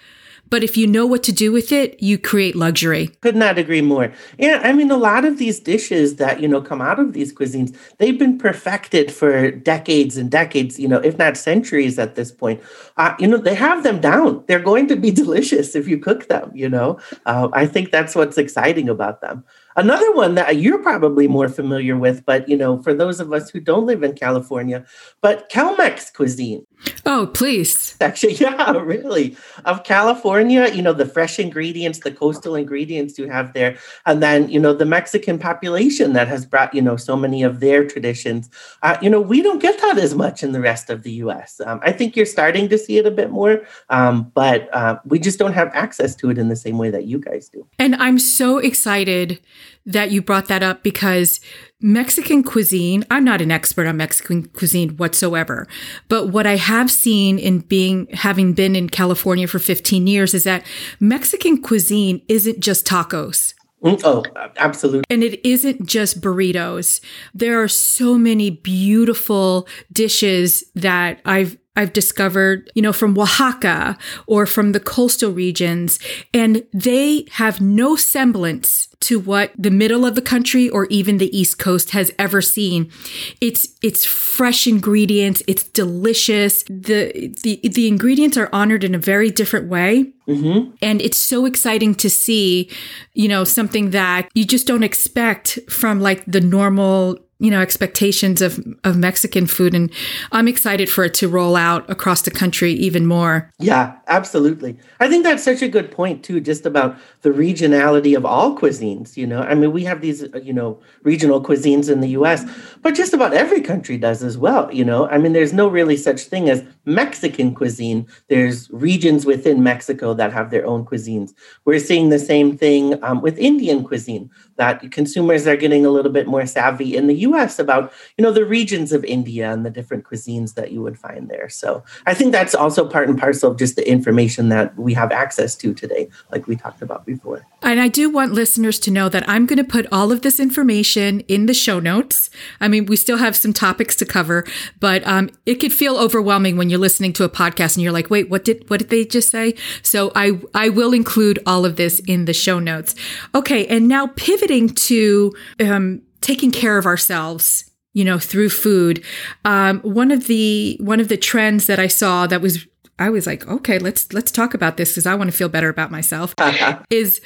Speaker 1: but if you know what to do with it, you create luxury.
Speaker 2: Could not agree more. Yeah, I mean, a lot of these dishes that, you know, come out of these cuisines, they've been perfected for decades and decades, you know, if not centuries at this point. Uh, you know, they have them down. They're going to be delicious if you cook them, you know. Uh, I think that's what's exciting about them. Another one that you're probably more familiar with, but you know, for those of us who don't live in California, but Cal-Mex cuisine.
Speaker 1: Oh, please.
Speaker 2: Actually, yeah, really. Of California, you know, the fresh ingredients, the coastal ingredients you have there, and then, you know, the Mexican population that has brought, you know, so many of their traditions. Uh, you know, we don't get that as much in the rest of the US. Um, I think you're starting to see it a bit more, um, but uh, we just don't have access to it in the same way that you guys do.
Speaker 1: And I'm so excited that you brought that up because Mexican cuisine, I'm not an expert on Mexican cuisine whatsoever, but what I have seen in being, having been in California for 15 years is that Mexican cuisine isn't just tacos.
Speaker 2: Mm, oh, absolutely.
Speaker 1: And it isn't just burritos. There are so many beautiful dishes that I've I've discovered, you know, from Oaxaca or from the coastal regions, and they have no semblance to what the middle of the country or even the East Coast has ever seen. It's it's fresh ingredients, it's delicious. The the the ingredients are honored in a very different way. Mm-hmm. And it's so exciting to see, you know, something that you just don't expect from like the normal you know expectations of of Mexican food and I'm excited for it to roll out across the country even more.
Speaker 2: Yeah, absolutely. I think that's such a good point too just about the regionality of all cuisines, you know. I mean, we have these you know regional cuisines in the US, but just about every country does as well, you know. I mean, there's no really such thing as Mexican cuisine. There's regions within Mexico that have their own cuisines. We're seeing the same thing um, with Indian cuisine that consumers are getting a little bit more savvy in the US about, you know, the regions of India and the different cuisines that you would find there. So I think that's also part and parcel of just the information that we have access to today, like we talked about before.
Speaker 1: And I do want listeners to know that I'm going to put all of this information in the show notes. I mean, we still have some topics to cover, but um, it could feel overwhelming when you're listening to a podcast and you're like, wait, what did what did they just say? So I I will include all of this in the show notes. Okay, and now pivoting to um, taking care of ourselves you know through food um, one of the one of the trends that i saw that was I was like, okay, let's let's talk about this because I want to feel better about myself. Uh-huh. is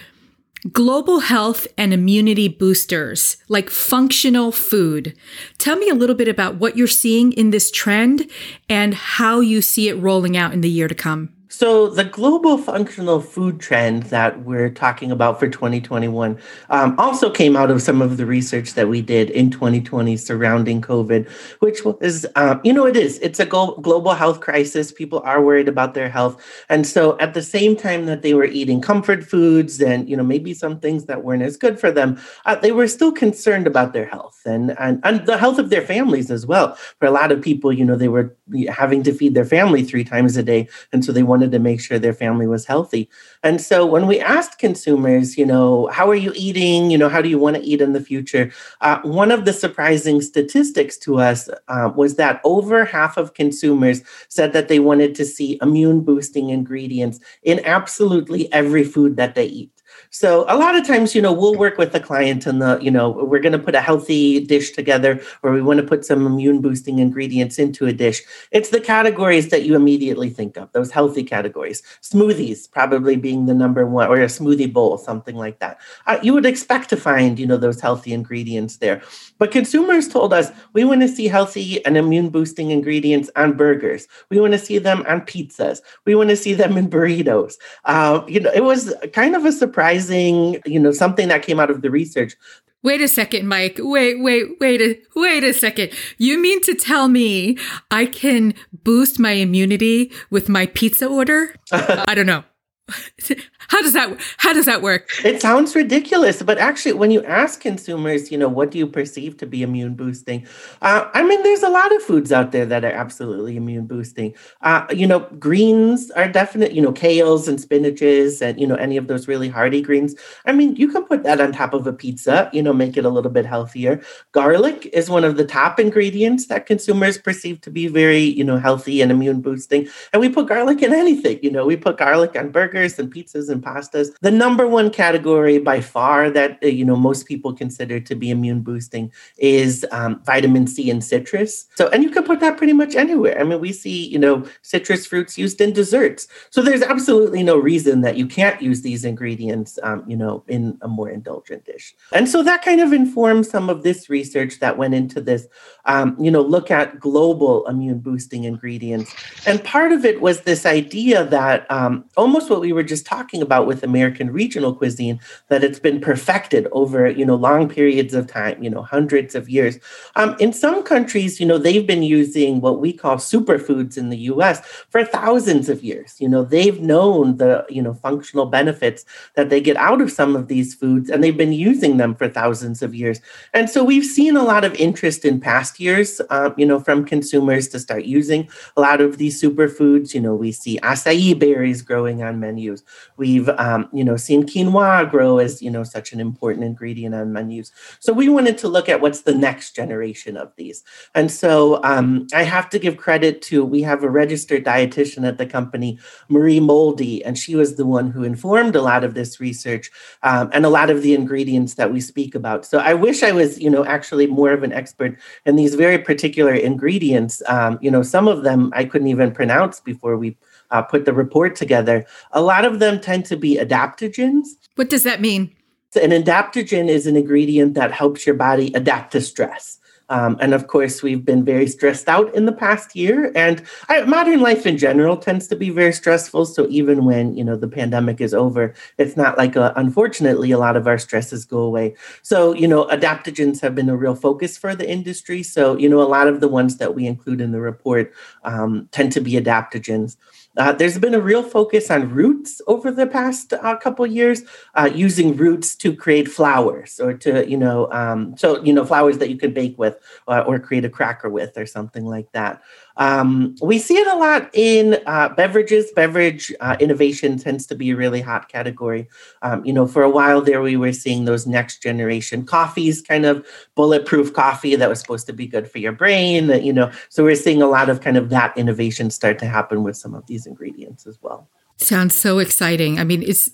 Speaker 1: global health and immunity boosters, like functional food. Tell me a little bit about what you're seeing in this trend and how you see it rolling out in the year to come.
Speaker 2: So, the global functional food trend that we're talking about for 2021 um, also came out of some of the research that we did in 2020 surrounding COVID, which was, um, you know, it is, it's a global health crisis. People are worried about their health. And so, at the same time that they were eating comfort foods and, you know, maybe some things that weren't as good for them, uh, they were still concerned about their health and, and, and the health of their families as well. For a lot of people, you know, they were having to feed their family three times a day. And so, they wanted wanted to make sure their family was healthy. And so when we asked consumers, you know, how are you eating? You know, how do you want to eat in the future? Uh, one of the surprising statistics to us uh, was that over half of consumers said that they wanted to see immune boosting ingredients in absolutely every food that they eat. So a lot of times, you know, we'll work with the client and the, you know, we're going to put a healthy dish together or we want to put some immune boosting ingredients into a dish. It's the categories that you immediately think of, those healthy categories. Smoothies probably being the number one or a smoothie bowl, something like that. Uh, you would expect to find, you know, those healthy ingredients there. But consumers told us we want to see healthy and immune boosting ingredients on burgers. We want to see them on pizzas. We want to see them in burritos. Uh, you know, it was kind of a surprise surprising, you know, something that came out of the research.
Speaker 1: Wait a second, Mike. Wait, wait, wait a wait a second. You mean to tell me I can boost my immunity with my pizza order? I don't know. how does that how does that work?
Speaker 2: It sounds ridiculous but actually when you ask consumers you know what do you perceive to be immune boosting uh, i mean there's a lot of foods out there that are absolutely immune boosting. Uh, you know greens are definite you know kales and spinaches and you know any of those really hearty greens. I mean you can put that on top of a pizza you know make it a little bit healthier. Garlic is one of the top ingredients that consumers perceive to be very you know healthy and immune boosting and we put garlic in anything you know we put garlic on burgers burgers and pizzas and pastas. The number one category by far that uh, you know most people consider to be immune boosting is um, vitamin C and citrus. So, and you can put that pretty much anywhere. I mean, we see you know citrus fruits used in desserts. So there's absolutely no reason that you can't use these ingredients, um, you know, in a more indulgent dish. And so that kind of informs some of this research that went into this. Um, you know, look at global immune boosting ingredients, and part of it was this idea that um, almost what we were just talking about with American regional cuisine, that it's been perfected over, you know, long periods of time, you know, hundreds of years. Um, in some countries, you know, they've been using what we call superfoods in the US for thousands of years. You know, they've known the, you know, functional benefits that they get out of some of these foods, and they've been using them for thousands of years. And so we've seen a lot of interest in past years, um, you know, from consumers to start using a lot of these superfoods. You know, we see acai berries growing on many menus. We've um, you know seen quinoa grow as you know such an important ingredient on menus. So we wanted to look at what's the next generation of these. And so um, I have to give credit to we have a registered dietitian at the company, Marie Molde, and she was the one who informed a lot of this research um, and a lot of the ingredients that we speak about. So I wish I was you know actually more of an expert in these very particular ingredients. Um, you know some of them I couldn't even pronounce before we uh, put the report together, a lot of them tend to be adaptogens.
Speaker 1: What does that mean?
Speaker 2: An adaptogen is an ingredient that helps your body adapt to stress. Um, and of course, we've been very stressed out in the past year, and I, modern life in general tends to be very stressful. So even when you know the pandemic is over, it's not like a, uh, unfortunately a lot of our stresses go away. So you know, adaptogens have been a real focus for the industry. So you know, a lot of the ones that we include in the report um, tend to be adaptogens. Uh, there's been a real focus on roots over the past uh, couple years, uh, using roots to create flours or to, you know, um, so, you know, flours that you can bake with uh, or create a cracker with or something like that. Um, we see it a lot in uh, beverages. Beverage uh, innovation tends to be a really hot category. Um, you know, for a while there, we were seeing those next generation coffees, kind of bulletproof coffee that was supposed to be good for your brain. You know, so we're seeing a lot of kind of that innovation start to happen with some of these ingredients as well.
Speaker 1: Sounds so exciting. I mean, it's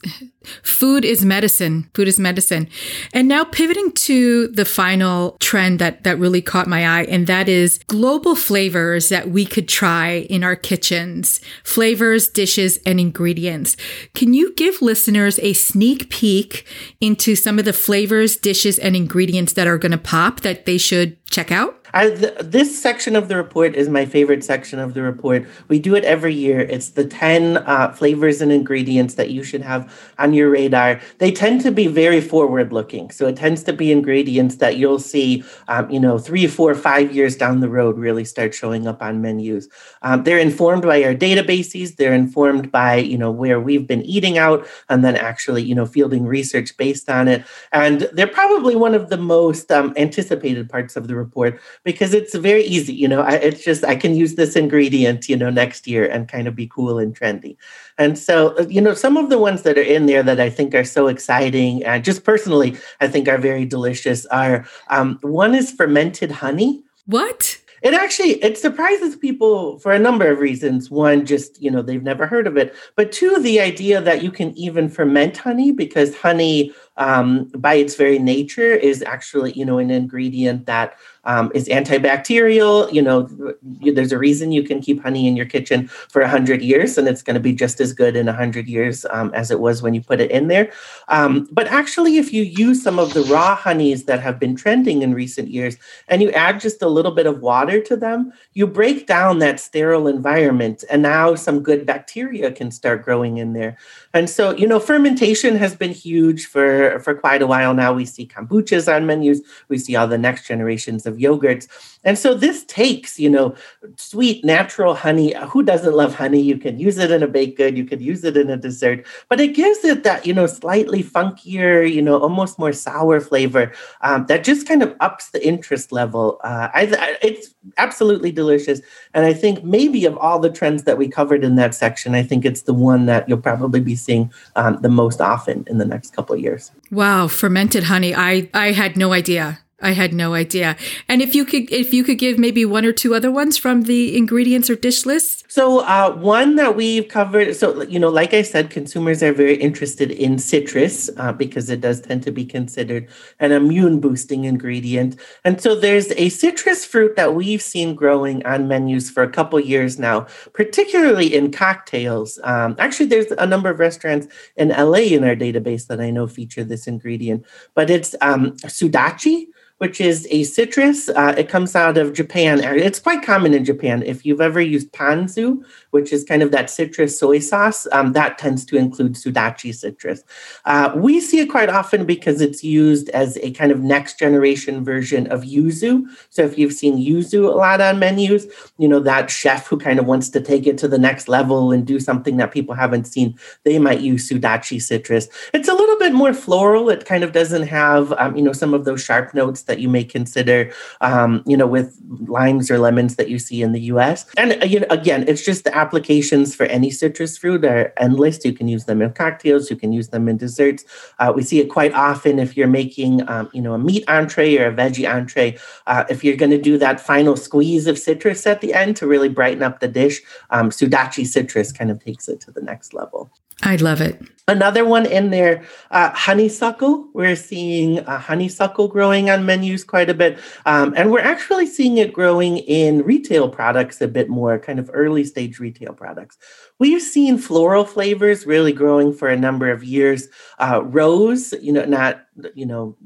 Speaker 1: food is medicine. Food is medicine. And now pivoting to the final trend that that really caught my eye and that is global flavors that we could try in our kitchens. Flavors, dishes and ingredients. Can you give listeners a sneak peek into some of the flavors, dishes and ingredients that are going to pop that they should check out?
Speaker 2: I, th- this section of the report is my favorite section of the report. We do it every year. It's the 10 uh, flavors and ingredients that you should have on your radar. They tend to be very forward looking. So it tends to be ingredients that you'll see, um, you know, three, four, five years down the road really start showing up on menus. Um, they're informed by our databases. They're informed by, you know, where we've been eating out and then actually, you know, fielding research based on it. And they're probably one of the most um, anticipated parts of the report because it's very easy. You know, I, it's just I can use this ingredient, you know, next year and kind of be cool and trendy. And so, uh, you know, some of the ones that are in there that I think are so exciting, and just personally, I think are very delicious are um, one is fermented honey.
Speaker 1: What?
Speaker 2: It actually it surprises people for a number of reasons. One, just you know they've never heard of it, but two, the idea that you can even ferment honey because honey, um, by its very nature, is actually you know an ingredient that um, is antibacterial. You know, there's a reason you can keep honey in your kitchen for 100 years, and it's going to be just as good in 100 years um, as it was when you put it in there. Um, but actually, if you use some of the raw honeys that have been trending in recent years and you add just a little bit of water to them, you break down that sterile environment, and now some good bacteria can start growing in there. And so, you know, fermentation has been huge for, for quite a while now. We see kombuchas on menus, we see all the next generations of yogurts. And so this takes, you know, sweet natural honey. Who doesn't love honey? You can use it in a baked good, you could use it in a dessert, but it gives it that, you know, slightly funkier, you know, almost more sour flavor um, that just kind of ups the interest level. Uh, I, I, it's absolutely delicious. And I think maybe of all the trends that we covered in that section, I think it's the one that you'll probably be seeing um, the most often in the next couple of years.
Speaker 1: Wow, fermented honey. I, I had no idea. I had no idea. And if you could, if you could give maybe one or two other ones from the ingredients or dish list.
Speaker 2: So uh, one that we've covered. So you know, like I said, consumers are very interested in citrus uh, because it does tend to be considered an immune boosting ingredient. And so there's a citrus fruit that we've seen growing on menus for a couple years now, particularly in cocktails. Um, actually, there's a number of restaurants in LA in our database that I know feature this ingredient, but it's um, sudachi which is a citrus. Uh, it comes out of Japan. It's quite common in Japan. If you've ever used ponzu, which is kind of that citrus soy sauce, um, that tends to include sudachi citrus. Uh, we see it quite often because it's used as a kind of next generation version of yuzu. So if you've seen yuzu a lot on menus, you know, that chef who kind of wants to take it to the next level and do something that people haven't seen, they might use sudachi citrus. It's a little bit more floral. It kind of doesn't have, um, you know, some of those sharp notes that you may consider, um, you know, with limes or lemons that you see in the US. And uh, you know, again, it's just the applications for any citrus fruit are endless. You can use them in cocktails, you can use them in desserts. Uh, we see it quite often if you're making, um, you know, a meat entree or a veggie entree. Uh, if you're going to do that final squeeze of citrus at the end to really brighten up the dish, um, Sudachi citrus kind of takes it to the next level.
Speaker 1: I love it.
Speaker 2: Another one in there, uh, honeysuckle. We're seeing uh, honeysuckle growing on menus quite a bit. Um, and we're actually seeing it growing in retail products a bit more, kind of early stage retail products. We've seen floral flavors really growing for a number of years. Uh, rose, you know, not, you know,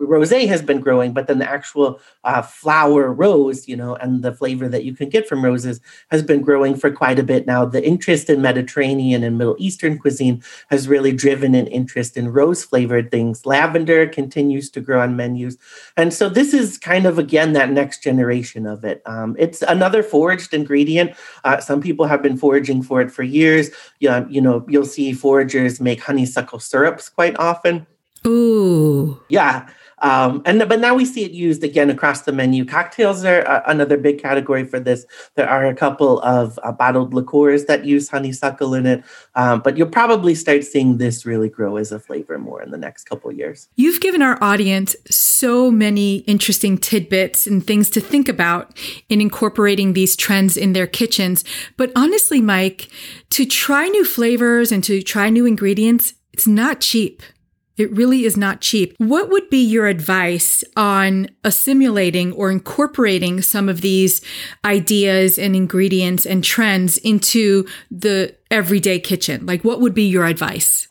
Speaker 2: rosé has been growing, but then the actual uh, flower rose, you know, and the flavor that you can get from roses has been growing for quite a bit now. The interest in Mediterranean and Middle Eastern cuisine has really driven an interest in rose flavored things. Lavender continues to grow on menus. And so this is kind of, again, that next generation of it. Um, it's another foraged ingredient. Uh, some people have been foraging for it for years. Yeah, you know, you'll see foragers make honeysuckle syrups quite often.
Speaker 1: Ooh.
Speaker 2: Yeah. Um, and but now we see it used again across the menu. Cocktails are uh, another big category for this. There are a couple of uh, bottled liqueurs that use honeysuckle in it, um, but you'll probably start seeing this really grow as a flavor more in the next couple years.
Speaker 1: You've given our audience so many interesting tidbits and things to think about in incorporating these trends in their kitchens. But honestly, Mike, to try new flavors and to try new ingredients, it's not cheap. It really is not cheap. What would be your advice on assimilating or incorporating some of these ideas and ingredients and trends into the everyday kitchen? Like, what would be your advice?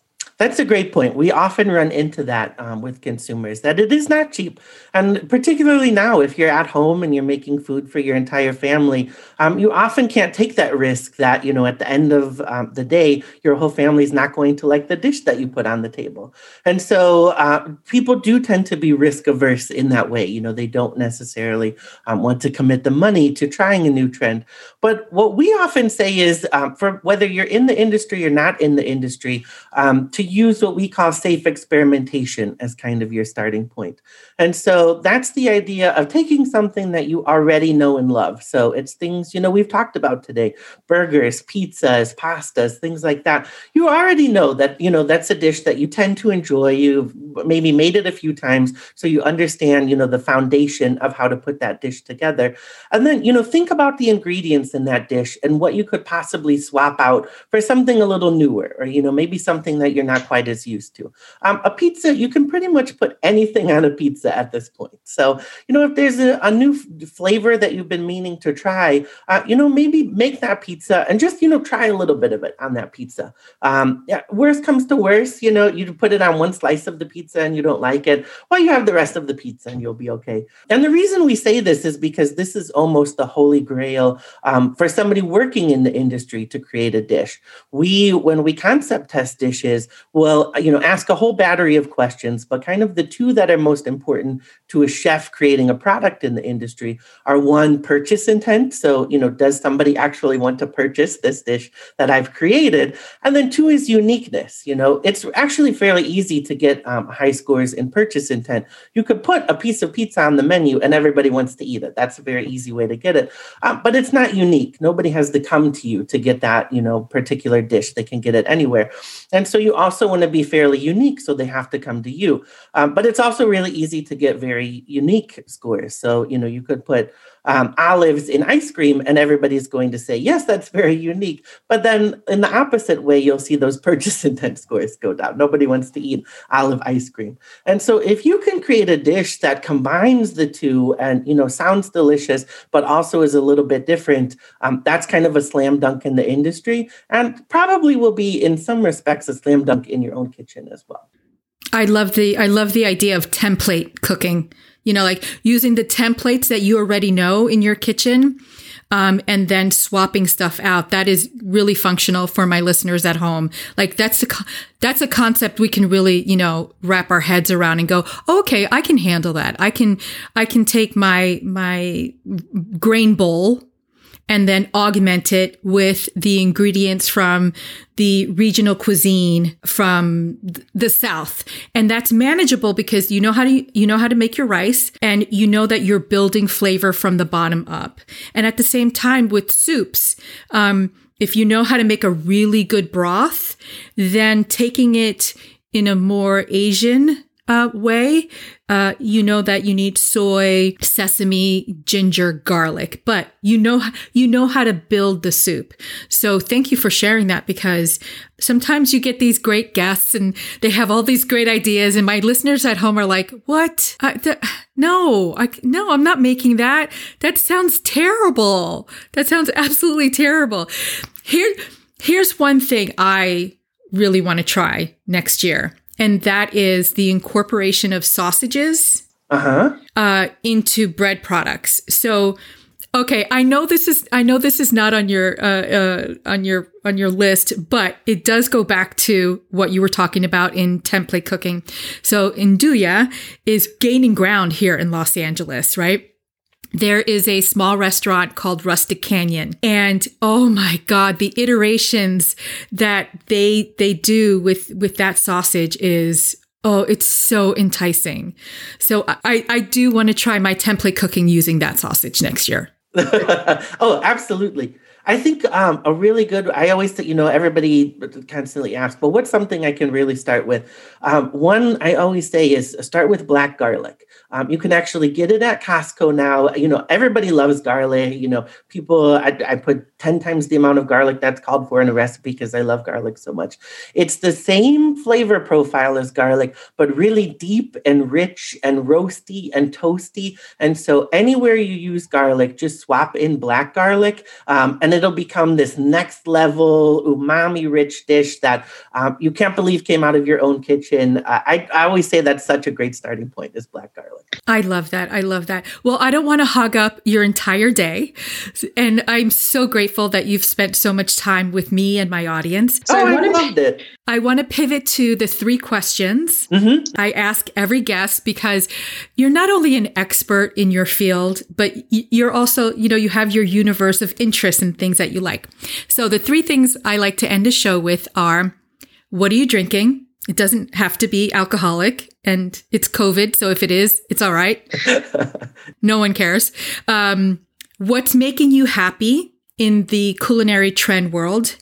Speaker 2: That's a great point. We often run into that um, with consumers that it is not cheap. And particularly now, if you're at home and you're making food for your entire family, um, you often can't take that risk that, you know, at the end of um, the day, your whole family is not going to like the dish that you put on the table. And so uh, people do tend to be risk averse in that way. You know, they don't necessarily um, want to commit the money to trying a new trend. But what we often say is um, for whether you're in the industry or not in the industry, um, to use what we call safe experimentation as kind of your starting point. And so that's the idea of taking something that you already know and love. So it's things, you know, we've talked about today burgers, pizzas, pastas, things like that. You already know that, you know, that's a dish that you tend to enjoy. You've maybe made it a few times. So you understand, you know, the foundation of how to put that dish together. And then, you know, think about the ingredients in that dish and what you could possibly swap out for something a little newer or, you know, maybe something that you're not quite as used to. Um, a pizza, you can pretty much put anything on a pizza at this point. So, you know, if there's a, a new f- flavor that you've been meaning to try, uh, you know, maybe make that pizza and just, you know, try a little bit of it on that pizza. Um, yeah, worst comes to worst, you know, you put it on one slice of the pizza and you don't like it. Well, you have the rest of the pizza and you'll be okay. And the reason we say this is because this is almost the holy grail um, for somebody working in the industry to create a dish. We, when we concept test dishes, will you know ask a whole battery of questions but kind of the two that are most important to a chef creating a product in the industry are one purchase intent. So you know does somebody actually want to purchase this dish that i've created? And then two is uniqueness. You know it's actually fairly easy to get um, high scores in purchase intent. You could put a piece of pizza on the menu and everybody wants to eat it. That's a very easy way to get it. Um, but it's not unique. Nobody has to come to you to get that you know particular dish. They can get it anywhere. And so you also want to be fairly unique, so they have to come to you. Um, but it's also really easy to get very unique scores. So, you know, you could put um, olives in ice cream, and everybody's going to say, yes, that's very unique. But then in the opposite way, you'll see those purchase intent scores go down. Nobody wants to eat olive ice cream. And so if you can create a dish that combines the two and, you know, sounds delicious, but also is a little bit different, um, that's kind of a slam dunk in the industry and probably will be in some respects a slam dunk in your own kitchen as well.
Speaker 1: I love the I love the idea of template cooking. You know, like using the templates that you already know in your kitchen um, and then swapping stuff out. That is really functional for my listeners at home. Like that's a that's a concept we can really you know wrap our heads around and go, oh, okay, I can handle that. I can I can take my my grain bowl and then augment it with the ingredients from the regional cuisine from the south. And that's manageable because you know how to you know how to make your rice and you know that you're building flavor from the bottom up. And at the same time with soups um, if you know how to make a really good broth then taking it in a more asian uh, way, uh, you know that you need soy, sesame, ginger, garlic, but you know you know how to build the soup. So thank you for sharing that because sometimes you get these great guests and they have all these great ideas, and my listeners at home are like, "What? I, th- no, I, no, I'm not making that. That sounds terrible. That sounds absolutely terrible." Here, here's one thing I really want to try next year and that is the incorporation of sausages uh-huh. uh, into bread products. So, okay, I know this is I know this is not on your uh, uh, on your on your list, but it does go back to what you were talking about in template cooking. So, Nduja is gaining ground here in Los Angeles, right? There is a small restaurant called Rustic Canyon. And oh my God, the iterations that they, they do with, with that sausage is Oh, it's so enticing. So I, I do want to try my template cooking using that sausage next year.
Speaker 2: oh, absolutely. I think um, a really good. I always, you know, everybody constantly asks, but what's something I can really start with? Um, one I always say is start with black garlic. Um, you can actually get it at Costco now. You know, everybody loves garlic. You know, people. I, I put ten times the amount of garlic that's called for in a recipe because I love garlic so much. It's the same flavor profile as garlic, but really deep and rich and roasty and toasty. And so anywhere you use garlic, just swap in black garlic, um, and it'll become this next level umami rich dish that um, you can't believe came out of your own kitchen. Uh, I, I always say that's such a great starting point is black garlic.
Speaker 1: I love that. I love that. Well, I don't want to hog up your entire day. And I'm so grateful that you've spent so much time with me and my audience.
Speaker 2: So oh, I, I
Speaker 1: loved
Speaker 2: to, it.
Speaker 1: I want to pivot to the three questions mm-hmm. I ask every guest because you're not only an expert in your field, but you're also, you know, you have your universe of interests and things that you like. So the three things I like to end a show with are what are you drinking? It doesn't have to be alcoholic and it's COVID. So if it is, it's all right. no one cares. Um, what's making you happy in the culinary trend world?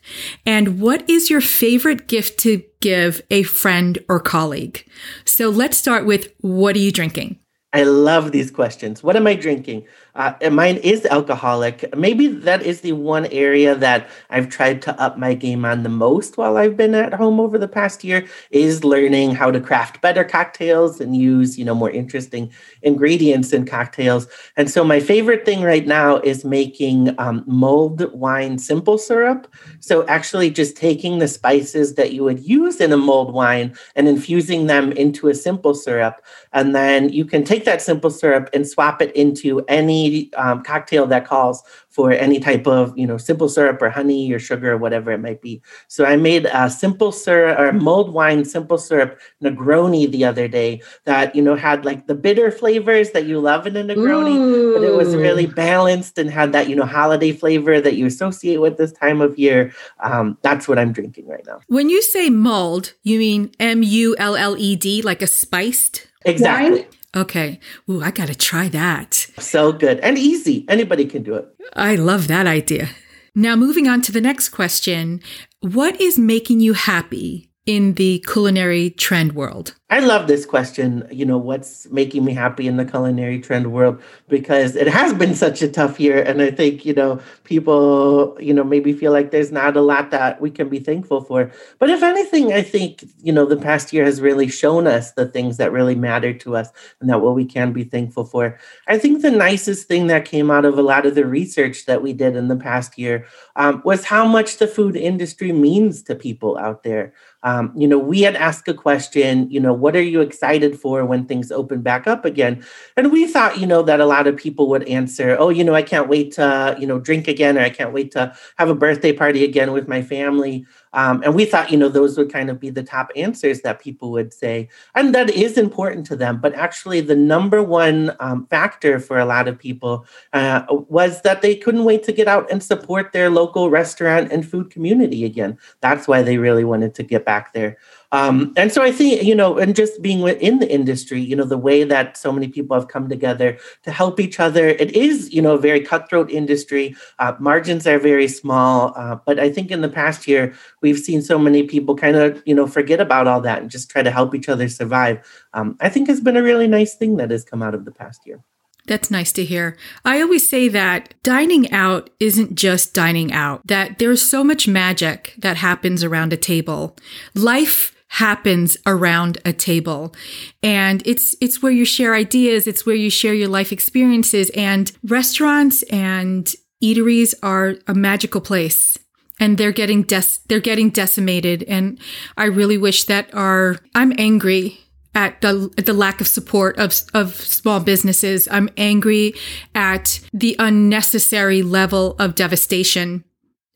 Speaker 1: And what is your favorite gift to give a friend or colleague? So let's start with what are you drinking?
Speaker 2: I love these questions. What am I drinking? Uh, mine is alcoholic. Maybe that is the one area that I've tried to up my game on the most while I've been at home over the past year is learning how to craft better cocktails and use, you know, more interesting ingredients in cocktails. And so my favorite thing right now is making um, mulled wine simple syrup. So actually just taking the spices that you would use in a mulled wine and infusing them into a simple syrup. And then you can take that simple syrup and swap it into any um, cocktail that calls for any type of you know simple syrup or honey or sugar or whatever it might be. So I made a simple syrup or mulled wine simple syrup Negroni the other day that you know had like the bitter flavors that you love in a Negroni, Ooh. but it was really balanced and had that you know holiday flavor that you associate with this time of year. Um, that's what I'm drinking right now.
Speaker 1: When you say mulled, you mean M U L L E D, like a spiced
Speaker 2: exactly.
Speaker 1: Wine? Okay. Ooh, I got to try that.
Speaker 2: So good and easy. Anybody can do it.
Speaker 1: I love that idea. Now, moving on to the next question What is making you happy in the culinary trend world?
Speaker 2: I love this question. You know, what's making me happy in the culinary trend world? Because it has been such a tough year. And I think, you know, people, you know, maybe feel like there's not a lot that we can be thankful for. But if anything, I think, you know, the past year has really shown us the things that really matter to us and that what we can be thankful for. I think the nicest thing that came out of a lot of the research that we did in the past year um, was how much the food industry means to people out there. Um, you know, we had asked a question, you know, what are you excited for when things open back up again? And we thought, you know, that a lot of people would answer, oh, you know, I can't wait to, you know, drink again, or I can't wait to have a birthday party again with my family. Um, and we thought, you know, those would kind of be the top answers that people would say. And that is important to them. But actually, the number one um, factor for a lot of people uh, was that they couldn't wait to get out and support their local restaurant and food community again. That's why they really wanted to get back there. Um, and so I think, you know, and just being in the industry, you know, the way that so many people have come together to help each other, it is, you know, a very cutthroat industry. Uh, margins are very small. Uh, but I think in the past year, we've seen so many people kind of, you know, forget about all that and just try to help each other survive. Um, I think has been a really nice thing that has come out of the past year.
Speaker 1: That's nice to hear. I always say that dining out isn't just dining out, that there's so much magic that happens around a table. Life happens around a table. And it's it's where you share ideas, it's where you share your life experiences and restaurants and eateries are a magical place and they're getting des- they're getting decimated and I really wish that our I'm angry at the at the lack of support of of small businesses. I'm angry at the unnecessary level of devastation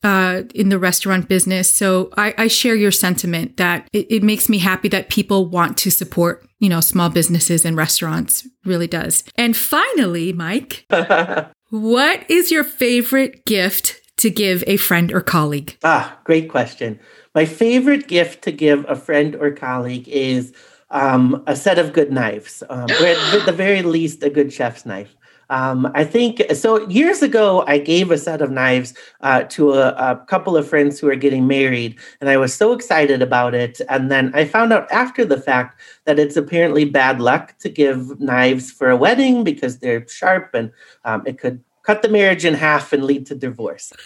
Speaker 1: uh, in the restaurant business. So I, I share your sentiment that it, it, makes me happy that people want to support, you know, small businesses and restaurants. Really does. And finally, Mike, what is your favorite gift to give a friend or colleague?
Speaker 2: Ah, great question. My favorite gift to give a friend or colleague is um, a set of good knives, um, or at the very least, a good chef's knife. Um, I think so. Years ago, I gave a set of knives uh, to a, a, couple of friends who are getting married, and I was so excited about it. And then I found out after the fact that it's apparently bad luck to give knives for a wedding because they're sharp and um, it could cut the marriage in half and lead to divorce.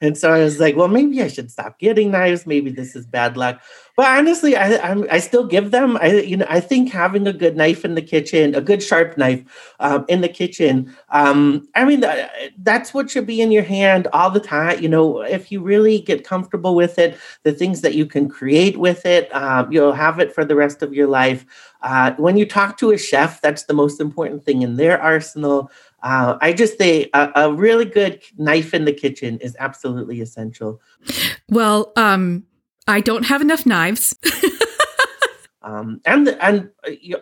Speaker 2: and so I was like, well, maybe I should stop getting knives. Maybe this is bad luck. But honestly, I I'm, i still give them. I you know I think having a good knife in the kitchen, a good sharp knife um, in the kitchen. Um, I mean that, that's what should be in your hand all the time. You know, if you really get comfortable with it, the things that you can create with it, um, you'll have it for the rest of your life. Uh, when you talk to a chef, that's the most important thing in their arsenal. Uh, I just say a, a, really good knife in the kitchen is absolutely essential.
Speaker 1: Well, um, I don't have enough knives.
Speaker 2: um, and and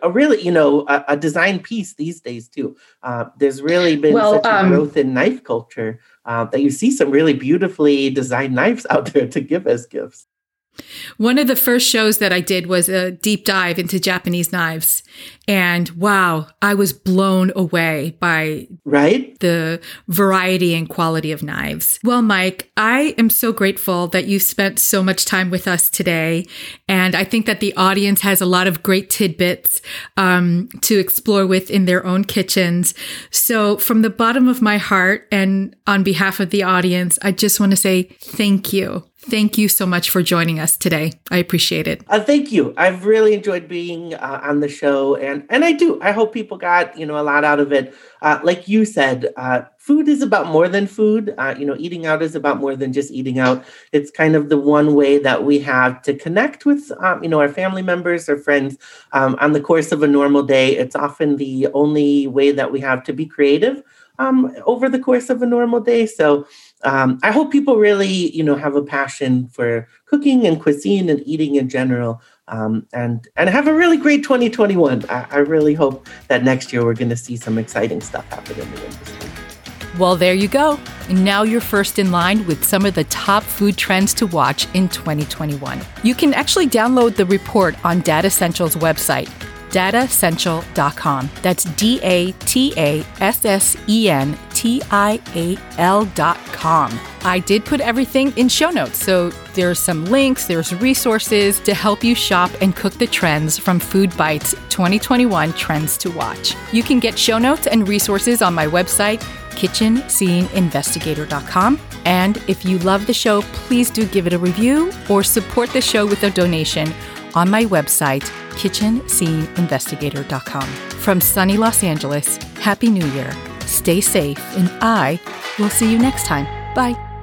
Speaker 2: uh, really, you know, a, a, design piece these days too. Uh, there's really been well, such a um, growth in knife culture uh, that you see some really beautifully designed knives out there to give as gifts.
Speaker 1: One of the first shows that I did was a deep dive into Japanese knives. And wow, I was blown away by
Speaker 2: right
Speaker 1: the variety and quality of knives. Well, Mike, I am so grateful that you spent so much time with us today. And I think that the audience has a lot of great tidbits um, to explore with in their own kitchens. So from the bottom of my heart and on behalf of the audience, I just want to say thank you Thank you so much for joining us today. I appreciate it.
Speaker 2: Uh, thank you. I've really enjoyed being uh, on the show, and and I do. I hope people got you know a lot out of it. Uh, like you said, uh, food is about more than food. Uh, you know, eating out is about more than just eating out. It's kind of the one way that we have to connect with um, you know our family members or friends um, on the course of a normal day. It's often the only way that we have to be creative um, over the course of a normal day. So um, I hope people really, you know, have a passion for cooking and cuisine and eating in general, um, and and have a really great 2021. I, I really hope that next year we're going to see some exciting stuff happen in the industry.
Speaker 1: Well, there you go. Now you're first in line with some of the top food trends to watch in 2021. You can actually download the report on Datassential's website datassential.com. That's D A T A S S E N T I A L.com. I did put everything in show notes, so there's some links, there's resources to help you shop and cook the trends from FoodBytes 2021 Trends to Watch. You can get show notes and resources on my website, kitchensceneinvestigator.com. And if you love the show, please do give it a review or support the show with a donation on my website, kitchensceneinvestigator.com. From sunny Los Angeles, Happy New Year. Stay safe, and I will see you next time. Bye.